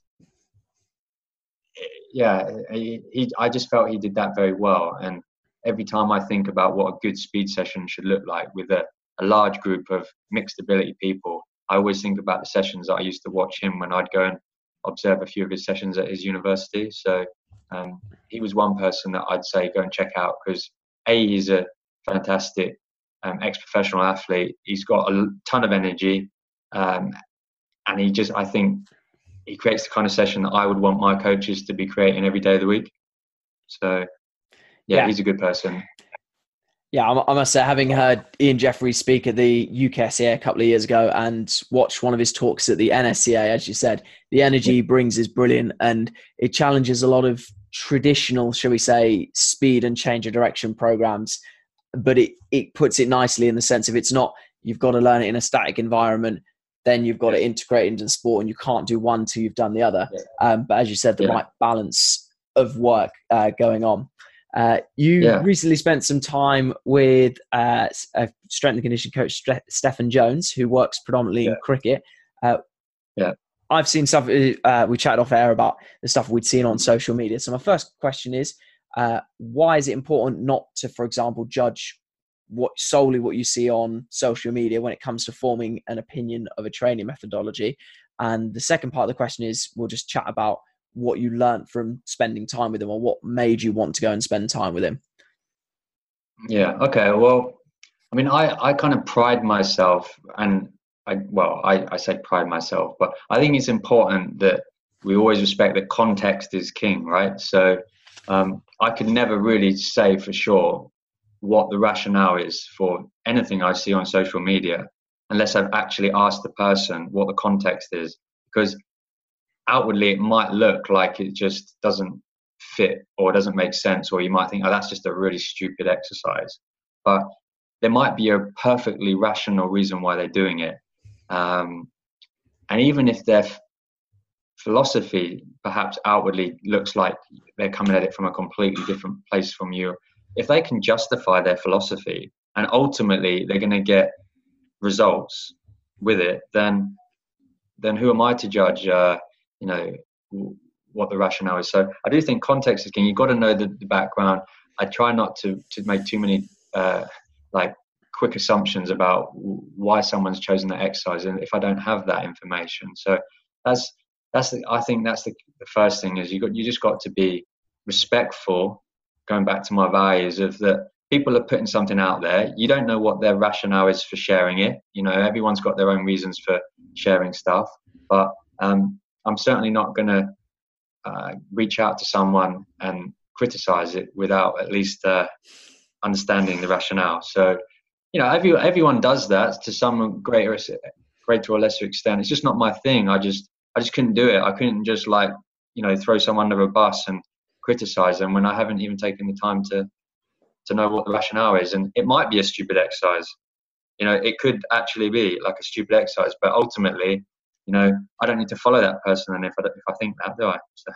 yeah he, he, i just felt he did that very well and every time i think about what a good speed session should look like with a, a large group of mixed ability people i always think about the sessions that i used to watch him when i'd go and observe a few of his sessions at his university so um, he was one person that i'd say go and check out because a, he's a fantastic um, ex-professional athlete. He's got a ton of energy, um, and he just, I think, he creates the kind of session that I would want my coaches to be creating every day of the week. So, yeah, yeah. he's a good person. Yeah, I must say, having heard Ian Jeffreys speak at the UKSCA a couple of years ago and watched one of his talks at the NSCA, as you said, the energy he brings is brilliant and it challenges a lot of traditional, shall we say, speed and change of direction programs, but it, it puts it nicely in the sense of it's not you've got to learn it in a static environment, then you've got to integrate into the sport, and you can't do one till you've done the other. Um, but as you said, the yeah. right balance of work uh, going on. Uh, you yeah. recently spent some time with uh, a strength and conditioning coach, Stephen Jones, who works predominantly in cricket. Uh, yeah. I've seen stuff. Uh, we chatted off air about the stuff we'd seen on social media. So my first question is, uh, why is it important not to, for example, judge what solely what you see on social media when it comes to forming an opinion of a training methodology? And the second part of the question is, we'll just chat about what you learned from spending time with him, or what made you want to go and spend time with him. Yeah. Okay. Well, I mean, I I kind of pride myself and I, well, I, I say pride myself, but I think it's important that we always respect that context is king, right? So um, I could never really say for sure what the rationale is for anything I see on social media unless I've actually asked the person what the context is. Because outwardly it might look like it just doesn't fit or doesn't make sense, or you might think, oh, that's just a really stupid exercise. But there might be a perfectly rational reason why they're doing it. Um, and even if their f- philosophy perhaps outwardly looks like they're coming at it from a completely different place from you, if they can justify their philosophy and ultimately they're going to get results with it, then then who am I to judge? Uh, you know what the rationale is. So I do think context is king. You've got to know the, the background. I try not to to make too many uh, like quick assumptions about why someone's chosen that exercise, and if I don't have that information, so that's that's the, I think that's the, the first thing is you got you just got to be respectful. Going back to my values of that people are putting something out there. You don't know what their rationale is for sharing it. You know, everyone's got their own reasons for sharing stuff, but um, I'm certainly not going to uh, reach out to someone and criticize it without at least uh, understanding the rationale. So, you know, every, everyone does that to some greater, greater or lesser extent. It's just not my thing. I just, I just couldn't do it. I couldn't just like, you know, throw someone under a bus and criticize them when I haven't even taken the time to, to know what the rationale is. And it might be a stupid exercise. You know, it could actually be like a stupid exercise, but ultimately, you know, I don't need to follow that person. And if I, if I think that, do I? So.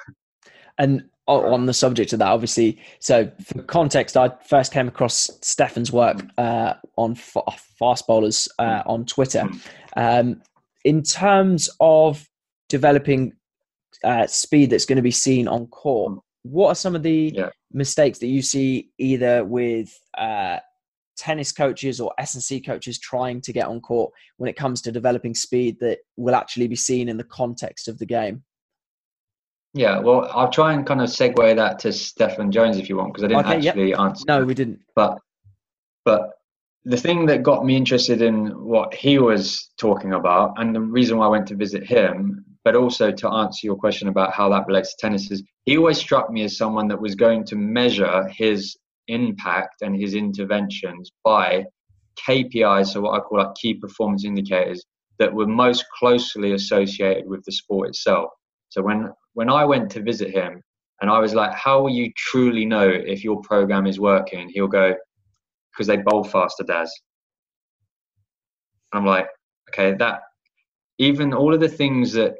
And on the subject of that, obviously, so for context, I first came across Stefan's work uh, on fast bowlers uh, on Twitter. Um, in terms of developing uh, speed that's going to be seen on court, what are some of the yeah. mistakes that you see either with uh, tennis coaches or S&C coaches trying to get on court when it comes to developing speed that will actually be seen in the context of the game? Yeah, well, I'll try and kind of segue that to Stefan Jones if you want, because I didn't okay, actually yep. answer. No, we didn't. But, but the thing that got me interested in what he was talking about, and the reason why I went to visit him, but also to answer your question about how that relates to tennis, is he always struck me as someone that was going to measure his impact and his interventions by KPIs, so what I call like key performance indicators that were most closely associated with the sport itself. So when when I went to visit him and I was like, how will you truly know if your program is working? He'll go, because they bowl faster, Daz. I'm like, okay, that even all of the things that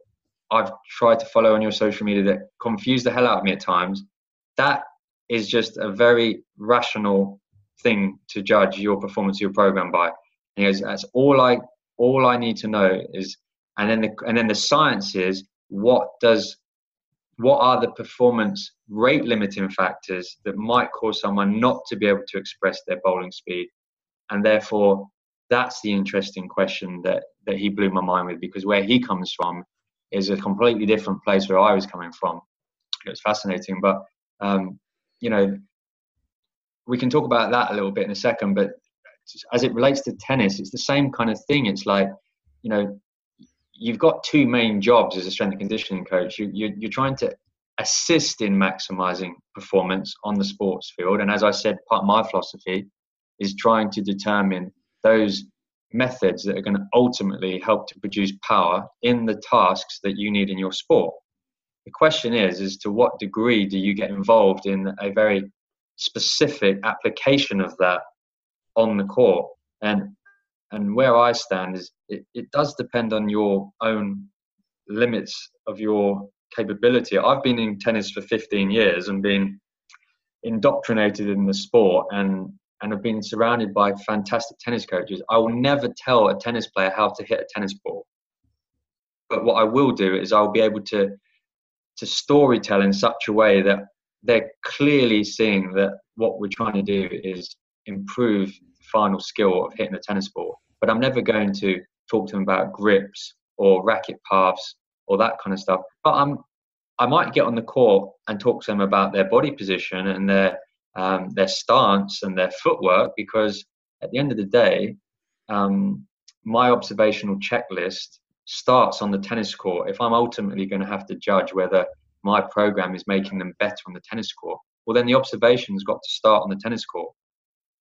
I've tried to follow on your social media that confuse the hell out of me at times, that is just a very rational thing to judge your performance of your program by. And he goes, that's all I all I need to know is and then the and then the science is what does what are the performance rate limiting factors that might cause someone not to be able to express their bowling speed and therefore that's the interesting question that that he blew my mind with because where he comes from is a completely different place where I was coming from it was fascinating but um, you know we can talk about that a little bit in a second but as it relates to tennis it's the same kind of thing it's like you know you've got two main jobs as a strength and conditioning coach. You, you, you're trying to assist in maximizing performance on the sports field. And as I said, part of my philosophy is trying to determine those methods that are going to ultimately help to produce power in the tasks that you need in your sport. The question is, is to what degree do you get involved in a very specific application of that on the court? And and where I stand is it, it does depend on your own limits of your capability. I've been in tennis for 15 years and been indoctrinated in the sport and and have been surrounded by fantastic tennis coaches. I will never tell a tennis player how to hit a tennis ball. But what I will do is I'll be able to to story tell in such a way that they're clearly seeing that what we're trying to do is improve the final skill of hitting a tennis ball but I'm never going to talk to them about grips or racket paths or that kind of stuff. But I'm I might get on the court and talk to them about their body position and their um, their stance and their footwork because at the end of the day, um, my observational checklist starts on the tennis court. If I'm ultimately going to have to judge whether my program is making them better on the tennis court, well, then the observation's got to start on the tennis court,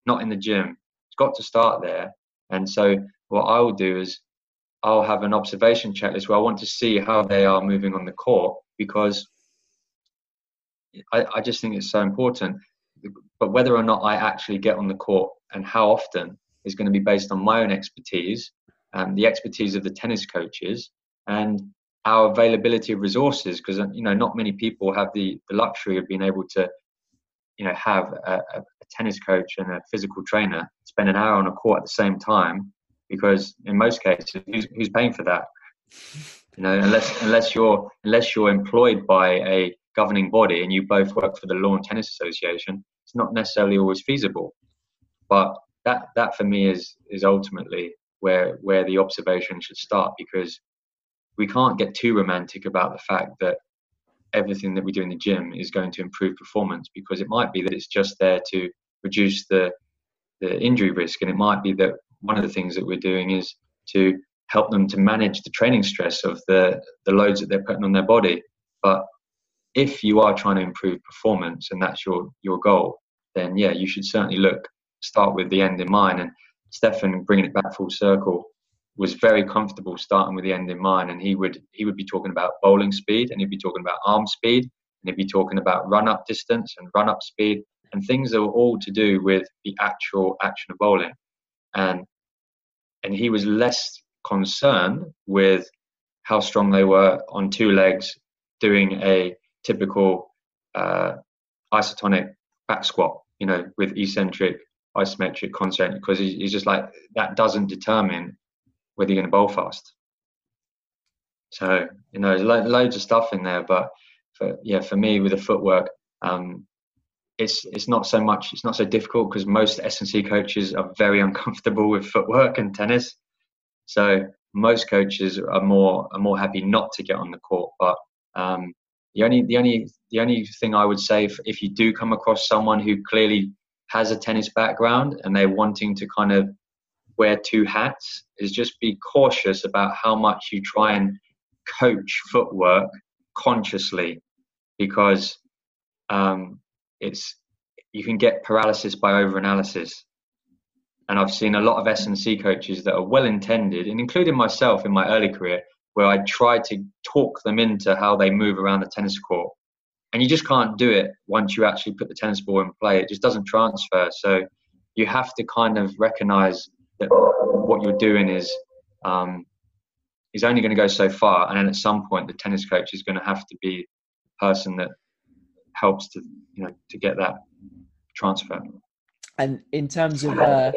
not in the gym. It's got to start there. And so what I will do is I'll have an observation checklist where I want to see how they are moving on the court because I, I just think it's so important. But whether or not I actually get on the court and how often is going to be based on my own expertise, and the expertise of the tennis coaches, and our availability of resources. Because uh, you know, not many people have the, the luxury of being able to, you know, have a, a tennis coach and a physical trainer spend an hour on a court at the same time because in most cases who's, who's paying for that you know unless unless you're unless you're employed by a governing body and you both work for the lawn tennis association it's not necessarily always feasible but that that for me is is ultimately where where the observation should start because we can't get too romantic about the fact that everything that we do in the gym is going to improve performance because it might be that it's just there to reduce the the injury risk and it might be that one of the things that we're doing is to help them to manage the training stress of the the loads that they're putting on their body. But if you are trying to improve performance and that's your your goal then yeah you should certainly look start with the end in mind. And Stefan bringing it back full circle was very comfortable starting with the end in mind. And he would he would be talking about bowling speed and he'd be talking about arm speed and he'd be talking about run up distance and run up speed and things that were all to do with the actual action of bowling. And and he was less concerned with how strong they were on two legs doing a typical uh, isotonic back squat you know with eccentric isometric concept because he's just like that doesn't determine whether you're going to bowl fast. So you know, lo- loads of stuff in there, but for, yeah, for me with the footwork, um, it's it's not so much, it's not so difficult because most S&C coaches are very uncomfortable with footwork and tennis. So most coaches are more are more happy not to get on the court. But um, the only the only the only thing I would say if, if you do come across someone who clearly has a tennis background and they're wanting to kind of wear two hats is just be cautious about how much you try and coach footwork consciously because um, it's you can get paralysis by overanalysis. And i've seen a lot of s&c coaches that are well intended and including myself in my early career where i tried to talk them into how they move around the tennis court and you just can't do it once you actually put the tennis ball in play. It just doesn't transfer. So you have to kind of recognize that what you're doing is um, is only going to go so far. And then at some point the tennis coach is going to have to be the person that helps to you know to get that transfer. And in terms of uh,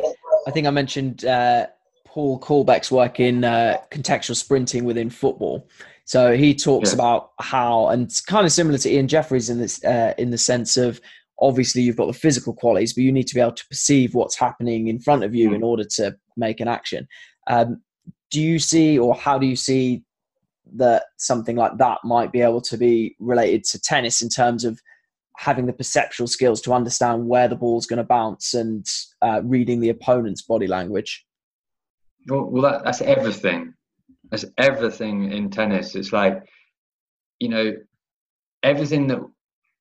i think i mentioned uh, paul Caldbeck's work in uh, contextual sprinting within football so he talks yeah. about how, and it's kind of similar to Ian Jeffreys in this, uh, in the sense of obviously you've got the physical qualities, but you need to be able to perceive what's happening in front of you mm. in order to make an action. Um, do you see, or how do you see that something like that might be able to be related to tennis in terms of having the perceptual skills to understand where the ball's going to bounce and uh, reading the opponent's body language? Well, well that, that's everything. That's everything in tennis. It's like, you know, everything that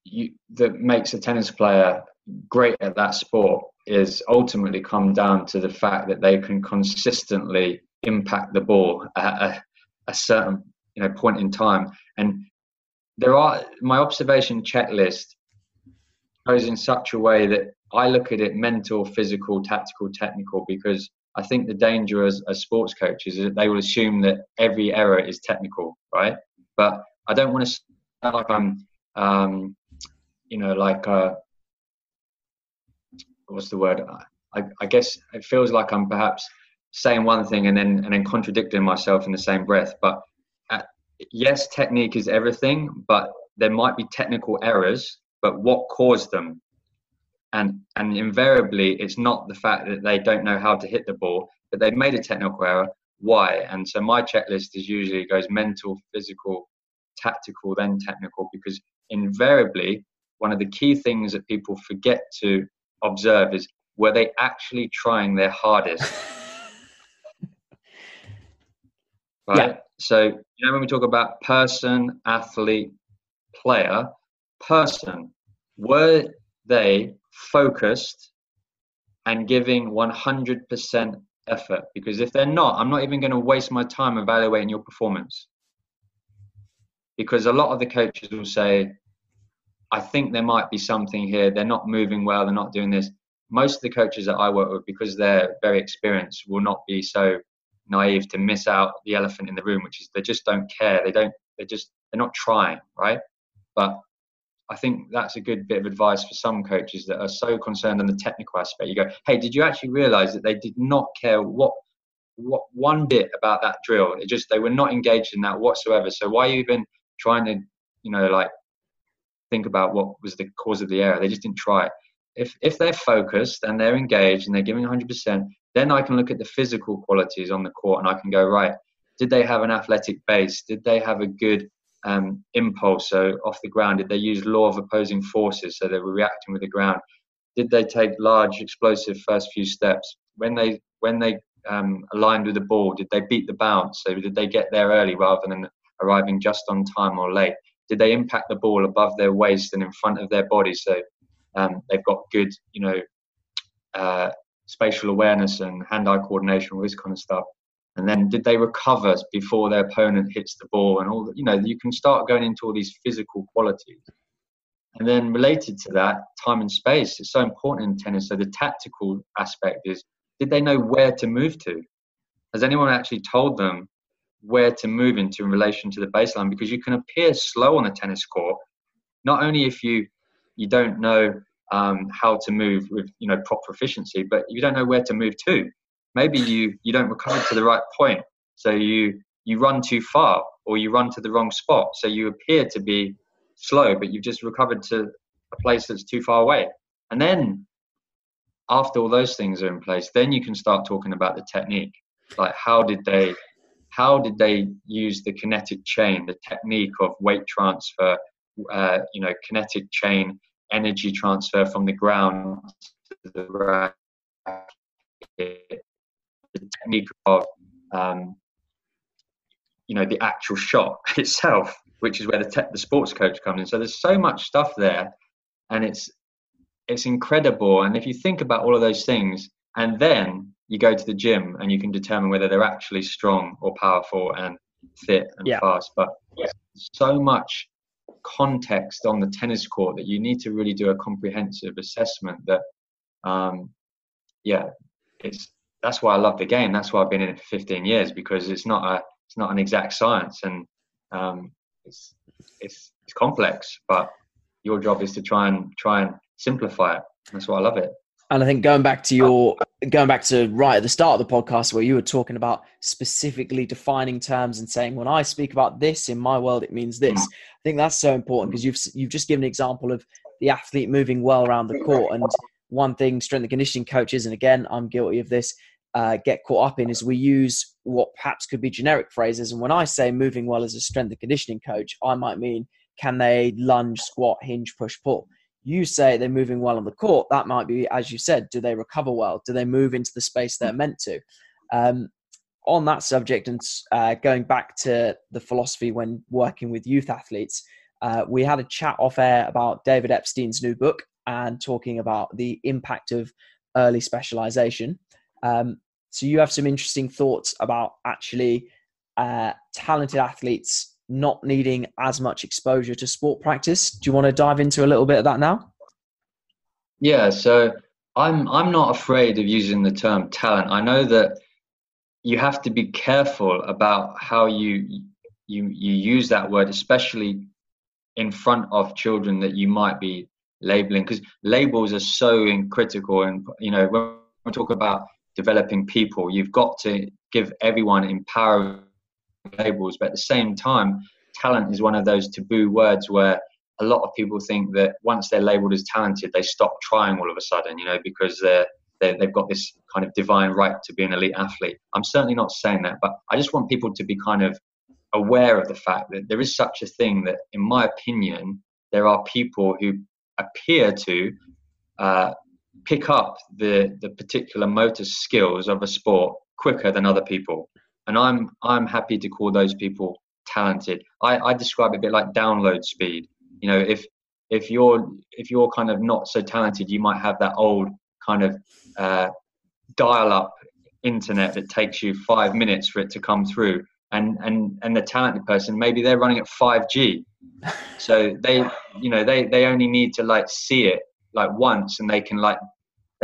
you that makes a tennis player great at that sport is ultimately come down to the fact that they can consistently impact the ball at a, a certain you know point in time. And there are my observation checklist goes in such a way that I look at it mental, physical, tactical, technical because I think the danger as, as sports coaches is that they will assume that every error is technical, right? But I don't want to sound like I'm, um, you know, like uh, what's the word? I, I guess it feels like I'm perhaps saying one thing and then and then contradicting myself in the same breath. But uh, yes, technique is everything, but there might be technical errors. But what caused them? And and invariably it's not the fact that they don't know how to hit the ball but they've made a technical error. Why? And so my checklist is usually goes mental physical tactical then technical because invariably one of the key things that people forget to observe is were they actually trying their hardest? Right? Yeah. so you know when we talk about person athlete player person were they focused and giving 100% effort. Because if they're not i'm not even going to waste my time evaluating your performance. Because a lot of the coaches will say i think there might be something here. They're not moving well. They're not doing this. Most of the coaches that i work with because they're very experienced will not be so naive to miss out the elephant in the room which is they just don't care. They don't they just they're not trying right? But I think that's a good bit of advice for some coaches that are so concerned on the technical aspect. You go, hey, did you actually realize that they did not care what what one bit about that drill? It just they were not engaged in that whatsoever. So why are you even trying to, you know, like think about what was the cause of the error? They just didn't try if if they're focused and they're engaged and they're giving 100%, then I can look at the physical qualities on the court and I can go right. Did they have an athletic base? Did they have a good um, impulse so off the ground? Did they use law of opposing forces so they were reacting with the ground? Did they take large explosive first few steps? When they when they um, aligned with the ball, did they beat the bounce? So did they get there early rather than arriving just on time or late? Did they impact the ball above their waist and in front of their body? So um, they've got good, you know, uh, spatial awareness and hand-eye coordination, all this kind of stuff. And then did they recover before their opponent hits the ball and all? You know, you can start going into all these physical qualities. And then related to that, time and space is so important in tennis. So the tactical aspect is, did they know where to move to? Has anyone actually told them where to move into in relation to the baseline? Because you can appear slow on the tennis court, not only if you you don't know um, how to move with you know proper efficiency, but you don't know where to move to. Maybe you you don't recover to the right point, so you you run too far or you run to the wrong spot, so you appear to be slow, but you've just recovered to a place that's too far away. And then after all those things are in place, then you can start talking about the technique. Like how did they how did they use the kinetic chain, the technique of weight transfer, uh, you know, kinetic chain energy transfer from the ground to the racket, the technique of um, you know the actual shot itself, which is where the te- the sports coach comes in. So there's so much stuff there, and it's it's incredible. And if you think about all of those things, and then you go to the gym and you can determine whether they're actually strong or powerful and fit and yeah. fast. But so much context on the tennis court that you need to really do a comprehensive assessment that um, yeah it's that's why I love the game. That's why I've been in it for 15 years because it's not a it's not an exact science and um, it's it's it's complex but your job is to try and try and simplify it. That's why I love it. And I think going back to your going back to right at the start of the podcast where you were talking about specifically defining terms and saying when I speak about this in my world it means this. I think that's so important because you've you've just given an example of the athlete moving well around the court and one thing strength and conditioning coaches and again I'm guilty of this uh, get caught up in is we use what perhaps could be generic phrases and when I say moving well as a strength and conditioning coach I might mean can they lunge squat hinge push pull you say they're moving well on the court, that might be, as you said, do they recover well? Do they move into the space they're meant to? Um, on that subject, and uh, going back to the philosophy when working with youth athletes, uh, we had a chat off air about David Epstein's new book and talking about the impact of early specialization. Um, so you have some interesting thoughts about actually uh, talented athletes not needing as much exposure to sport practice. Do you want to dive into a little bit of that now? Yeah, so I'm I'm not afraid of using the term talent. I know that you have to be careful about how you you you use that word, especially in front of children that you might be labeling, because labels are so critical. And you know, when we talk about developing people, you've got to give everyone empower labels, but at the same time, talent is one of those taboo words where a lot of people think that once they're labeled as talented, they stop trying all of a sudden, you know, because they're, they have got this kind of divine right to be an elite athlete. I'm certainly not saying that, but I just want people to be kind of aware of the fact that there is such a thing that, in my opinion, there are people who appear to uh, pick up the, the particular motor skills of a sport quicker than other people and I'm I'm happy to call those people talented. I, I describe it a bit like download speed. You know, if if you're if you're kind of not so talented, you might have that old kind of uh, dial-up internet that takes you five minutes for it to come through. And and and the talented person, maybe they're running at 5G, so they you know they they only need to like see it like once, and they can like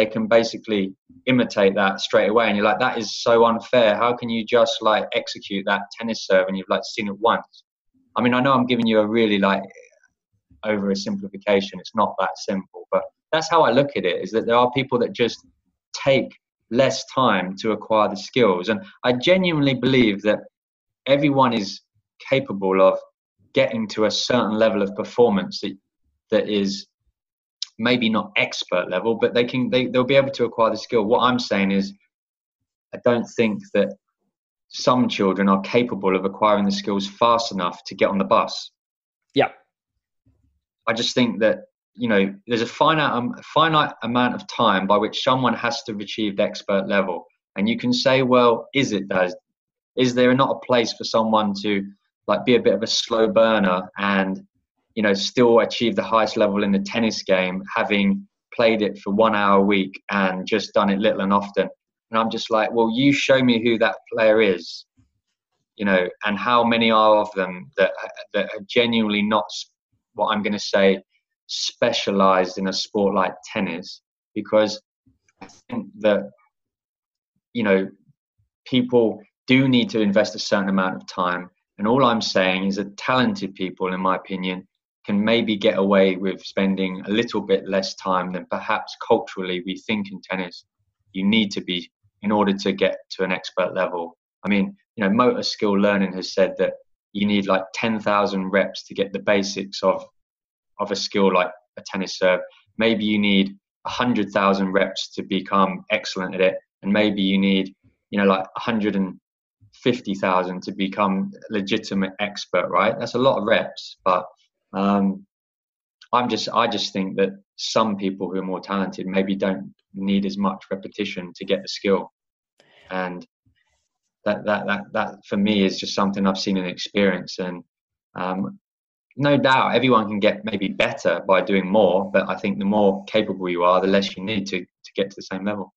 they can basically imitate that straight away and you're like that is so unfair. How can you just like execute that tennis serve and you've like seen it once? I mean i know i'm giving you a really like over a simplification it's not that simple but that's how i look at it is that there are people that just take less time to acquire the skills and i genuinely believe that everyone is capable of getting to a certain level of performance that that is maybe not expert level, but they can they, they'll be able to acquire the skill. What I'm saying is, I don't think that some children are capable of acquiring the skills fast enough to get on the bus. Yeah. I just think that you know there's a finite um, finite amount of time by which someone has to have achieved expert level, and you can say, well, is it does? Is there not a place for someone to like be a bit of a slow burner and you know still achieve the highest level in the tennis game, having played it for one hour a week and just done it little and often? And I'm just like, well, you show me who that player is, you know, and how many are of them that that are genuinely not what I'm going to say specialized in a sport like tennis, because I think that you know people do need to invest a certain amount of time. And all I'm saying is that talented people, in my opinion, can maybe get away with spending a little bit less time than perhaps culturally we think in tennis you need to be in order to get to an expert level. I mean, you know, motor skill learning has said that you need like 10,000 reps to get the basics of of a skill like a tennis serve. Maybe you need 100,000 reps to become excellent at it, and maybe you need, you know, like 150,000 to become legitimate expert. Right? That's a lot of reps, but um, I'm just I just think that some people who are more talented maybe don't need as much repetition to get the skill, and that that that that for me is just something I've seen and experienced. And um, no doubt, everyone can get maybe better by doing more, but I think the more capable you are, the less you need to to get to the same level.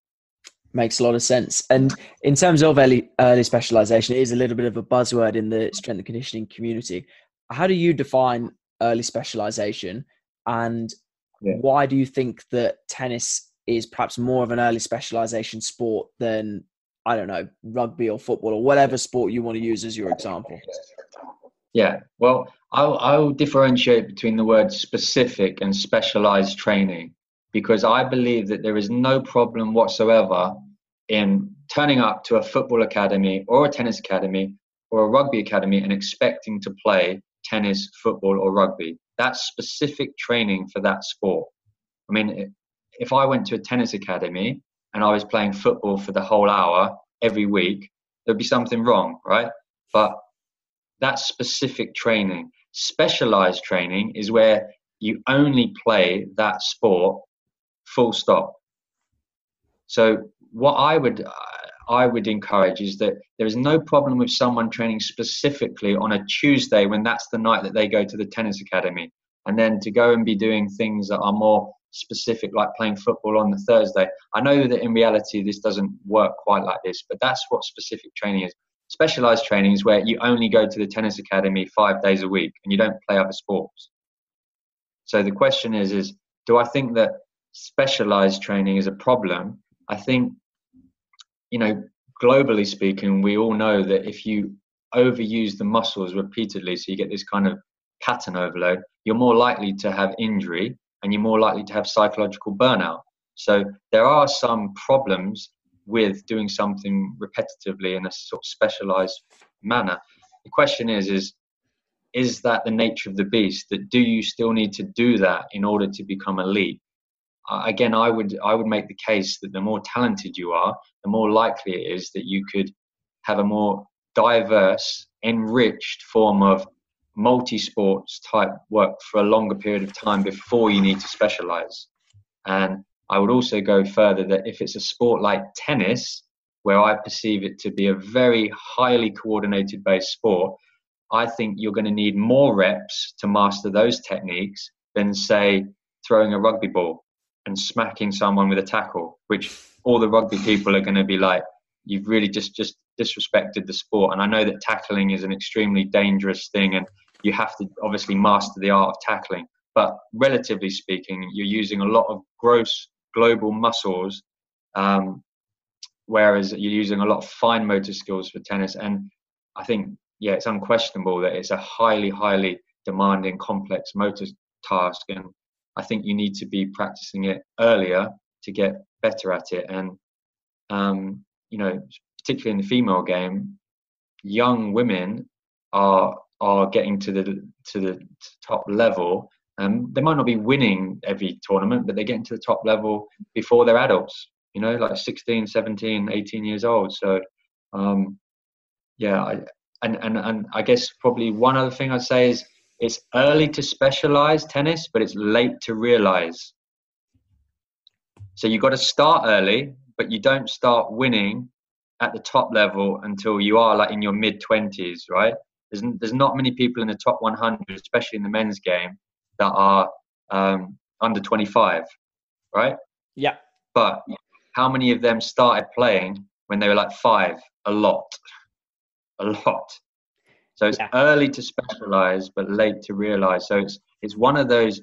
Makes a lot of sense. And in terms of early early specialization, it is a little bit of a buzzword in the strength and conditioning community. How do you define early specialization? And yeah. why do you think that tennis is perhaps more of an early specialization sport than I don't know rugby or football or whatever sport you want to use as your example? Yeah, well, I'll, I'll differentiate between the word specific and specialized training because I believe that there is no problem whatsoever in turning up to a football academy or a tennis academy or a rugby academy and expecting to play tennis, football, or rugby. That's specific training for that sport. I mean, if I went to a tennis academy and I was playing football for the whole hour every week, there'd be something wrong, right? But that's specific training. Specialized training is where you only play that sport full stop. So what I would I would encourage is that there is no problem with someone training specifically on a Tuesday when that's the night that they go to the tennis academy, and then to go and be doing things that are more specific, like playing football on the Thursday. I know that in reality this doesn't work quite like this, but that's what specific training is. Specialized training is where you only go to the tennis academy five days a week and you don't play other sports. So the question is, is do I think that specialized training is a problem? I think you know, globally speaking, we all know that if you overuse the muscles repeatedly, so you get this kind of pattern overload, you're more likely to have injury and you're more likely to have psychological burnout. So there are some problems with doing something repetitively in a sort of specialized manner. The question is, is is that the nature of the beast? That do you still need to do that in order to become elite? Uh, again, I would I would make the case that the more talented you are, the more likely it is that you could have a more diverse, enriched form of multi-sports type work for a longer period of time before you need to specialize. And I would also go further that if it's a sport like tennis, where I perceive it to be a very highly coordinated based sport, I think you're going to need more reps to master those techniques than, say, throwing a rugby ball and smacking someone with a tackle, which all the rugby people are going to be like, you've really just just disrespected the sport. And I know that tackling is an extremely dangerous thing, and you have to obviously master the art of tackling. But relatively speaking, you're using a lot of gross global muscles, um, whereas you're using a lot of fine motor skills for tennis. And I think, yeah, it's unquestionable that it's a highly, highly demanding, complex motor task. And I think you need to be practicing it earlier to get better at it. And um, you know, particularly in the female game, young women are are getting to the to the top level Um, they might not be winning every tournament, but they're getting to the top level before they're adults, you know, like 16, 17, 18 years old. So, um, yeah, I, and, and, and I guess probably one other thing I'd say is it's early to specialize tennis, but it's late to realize. So you've got to start early, but you don't start winning at the top level until you are like in your mid 20s, right? There's, there's not many people in the top 100, especially in the men's game, that are um, under 25, right? Yeah. But how many of them started playing when they were like five? A lot. A lot. So it's yeah. early to specialize, but late to realize. So it's it's one of those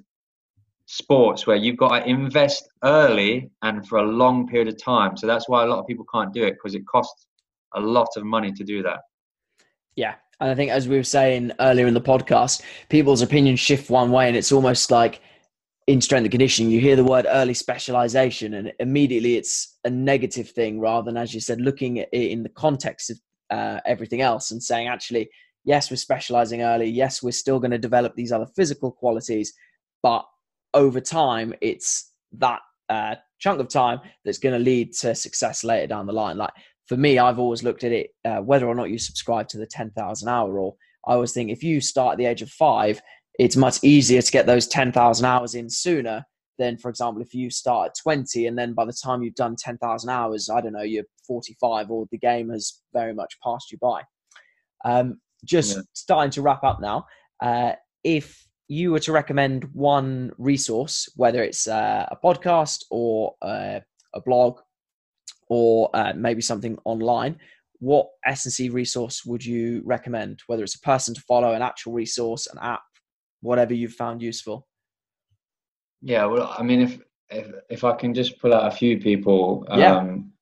sports where you've got to invest early and for a long period of time. So that's why a lot of people can't do it because it costs a lot of money to do that. Yeah. And I think, as we were saying earlier in the podcast, people's opinions shift one way, and it's almost like in strength and conditioning, you hear the word early specialization, and immediately it's a negative thing rather than, as you said, looking at it in the context of uh, everything else and saying, actually, yes, we're specializing early. Yes, we're still going to develop these other physical qualities, but over time, it's that uh, chunk of time that's going to lead to success later down the line. Like for me, I've always looked at it uh, whether or not you subscribe to the 10,000 hour rule. I always think if you start at the age of five, it's much easier to get those 10,000 hours in sooner than, for example, if you start at 20 and then by the time you've done 10,000 hours, I don't know, you're 45 or the game has very much passed you by. Um, just yeah. starting to wrap up now. Uh, if you were to recommend one resource, whether it's uh, a podcast or uh, a blog or uh, maybe something online, what S&C resource would you recommend? Whether it's a person to follow, an actual resource, an app, whatever you've found useful. Yeah, well, I mean, if if if I can just pull out a few people, yeah. Um,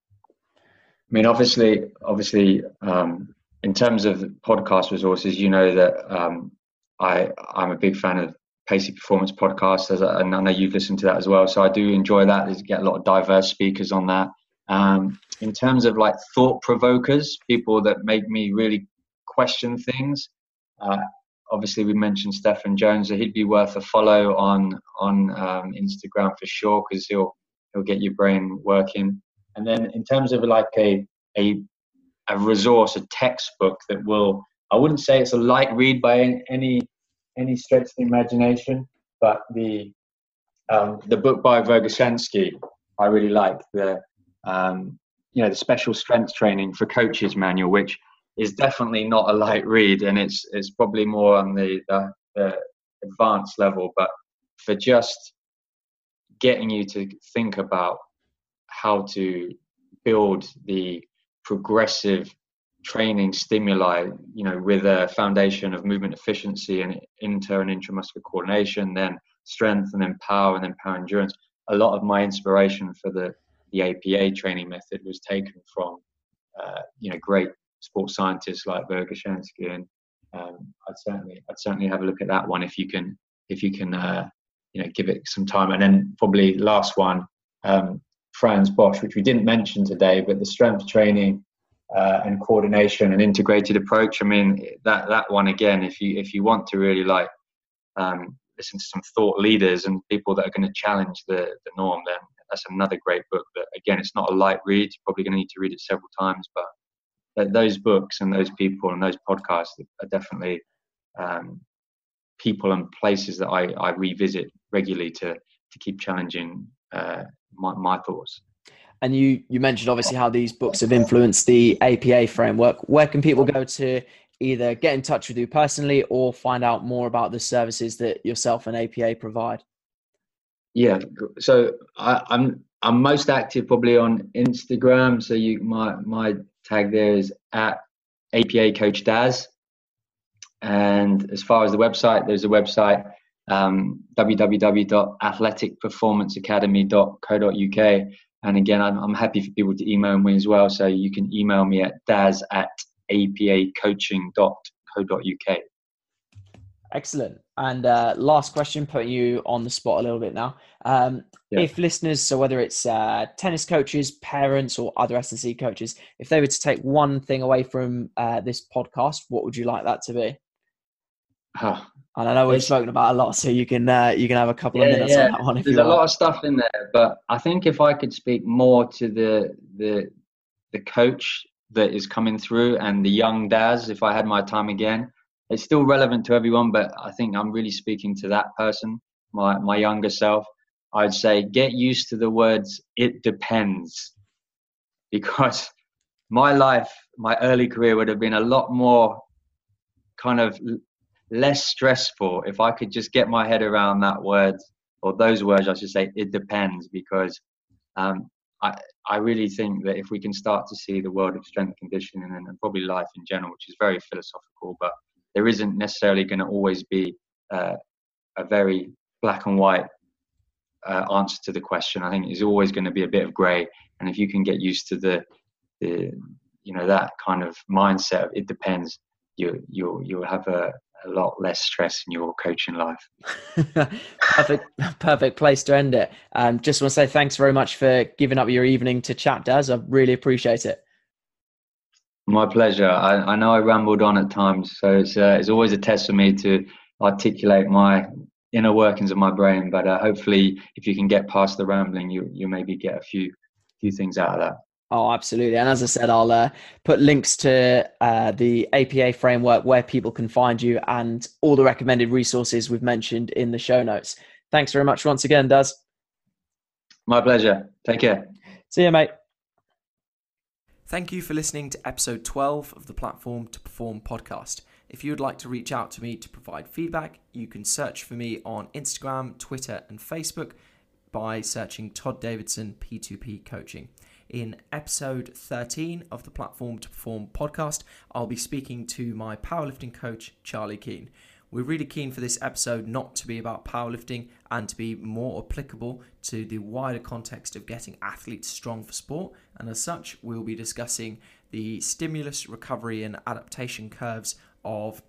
I mean, obviously, obviously, um, in terms of podcast resources, you know that um, I I'm a big fan of Pacey Performance podcast, and I know you've listened to that as well. So I do enjoy that. There's get a lot of diverse speakers on that. Um, in terms of like thought provokers, people that make me really question things. Uh, obviously, we mentioned Stephan Jones, so he'd be worth a follow on on um, Instagram for sure because he'll he'll get your brain working. And then in terms of like a a a resource, a textbook that will I wouldn't say it's a light read by any any stretch of the imagination, but the um, the book by Verkhoshansky I really like. The um, you know the special strength training for coaches manual, which is definitely not a light read, and it's it's probably more on the, the, the advanced level, but for just getting you to think about how to build the progressive training stimuli, you know, with a foundation of movement efficiency and inter and intramuscular coordination, then strength and then power and then power endurance. A lot of my inspiration for the the APA training method was taken from uh, you know great sports scientists like Verkhoshansky, and um, I'd certainly I'd certainly have a look at that one if you can if you can uh, you know give it some time. And then probably last one, um, Frans Bosch, which we didn't mention today, but the strength training uh, and coordination and integrated approach. I mean that that one again, if you if you want to really like um, listen to some thought leaders and people that are going to challenge the the norm, then that's another great book. But again, it's not a light read. You're probably going to need to read it several times. But those books and those people and those podcasts are definitely um, people and places that I, I revisit regularly to to keep challenging uh, my, my thoughts. And you you mentioned obviously how these books have influenced the APA framework. Where can people go to either get in touch with you personally or find out more about the services that yourself and APA provide? Yeah, so I, I'm I'm most active probably on Instagram. So you my my tag there is at APA Coach Daz. And as far as the website, there's a website um, www.athleticperformanceacademy.co.uk. And again, I'm, I'm happy for people to email me as well. So you can email me at daz at apacoaching.co.uk. Excellent. And uh, last question, putting you on the spot a little bit now. Um, yeah. If listeners, so whether it's uh, tennis coaches, parents, or other S&C coaches, if they were to take one thing away from uh, this podcast, what would you like that to be? Oh, and I know we've spoken about a lot, so you can uh, you can have a couple of minutes yeah. on that one. If There's a want. lot of stuff in there, but I think if I could speak more to the the the coach that is coming through and the young Daz, if I had my time again, it's still relevant to everyone, but I think I'm really speaking to that person, my my younger self. I'd say get used to the words "it depends," because my life, my early career would have been a lot more kind of less stressful if I could just get my head around that word or those words. I should say it depends because um, I I really think that if we can start to see the world of strength conditioning and, and probably life in general, which is very philosophical, but there isn't necessarily going to always be uh, a very black and white uh, answer to the question. I think there's always going to be a bit of grey, and if you can get used to the the you know that kind of mindset, it depends. You you you'll have a, a lot less stress in your coaching life. perfect, perfect place to end it. Um, just want to say thanks very much for giving up your evening to chat, Daz. I really appreciate it. My pleasure. I, I know I rambled on at times, so it's uh, it's always a test for me to articulate my inner workings of my brain. But uh, hopefully, if you can get past the rambling, you you maybe get a few few things out of that. Oh, absolutely. And as I said, I'll uh, put links to uh, the APA framework where people can find you and all the recommended resources we've mentioned in the show notes. Thanks very much once again, Daz. My pleasure. Take care. See you, mate. Thank you for listening to episode 12 of the Platform to Perform podcast. If you would like to reach out to me to provide feedback, you can search for me on Instagram, Twitter, and Facebook by searching Todd Davidson P2P Coaching. In episode 13 of the Platform to Perform podcast, I'll be speaking to my powerlifting coach, Charlie Keane. We're really keen for this episode not to be about powerlifting and to be more applicable to the wider context of getting athletes strong for sport. And as such, we'll be discussing the stimulus, recovery, and adaptation curves of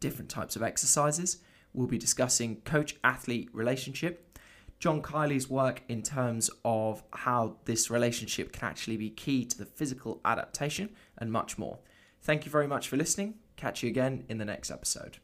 different types of exercises. We'll be discussing coach athlete relationship John Kiely's work in terms of how this relationship can actually be key to the physical adaptation and much more. Thank you very much for listening. Catch you again in the next episode.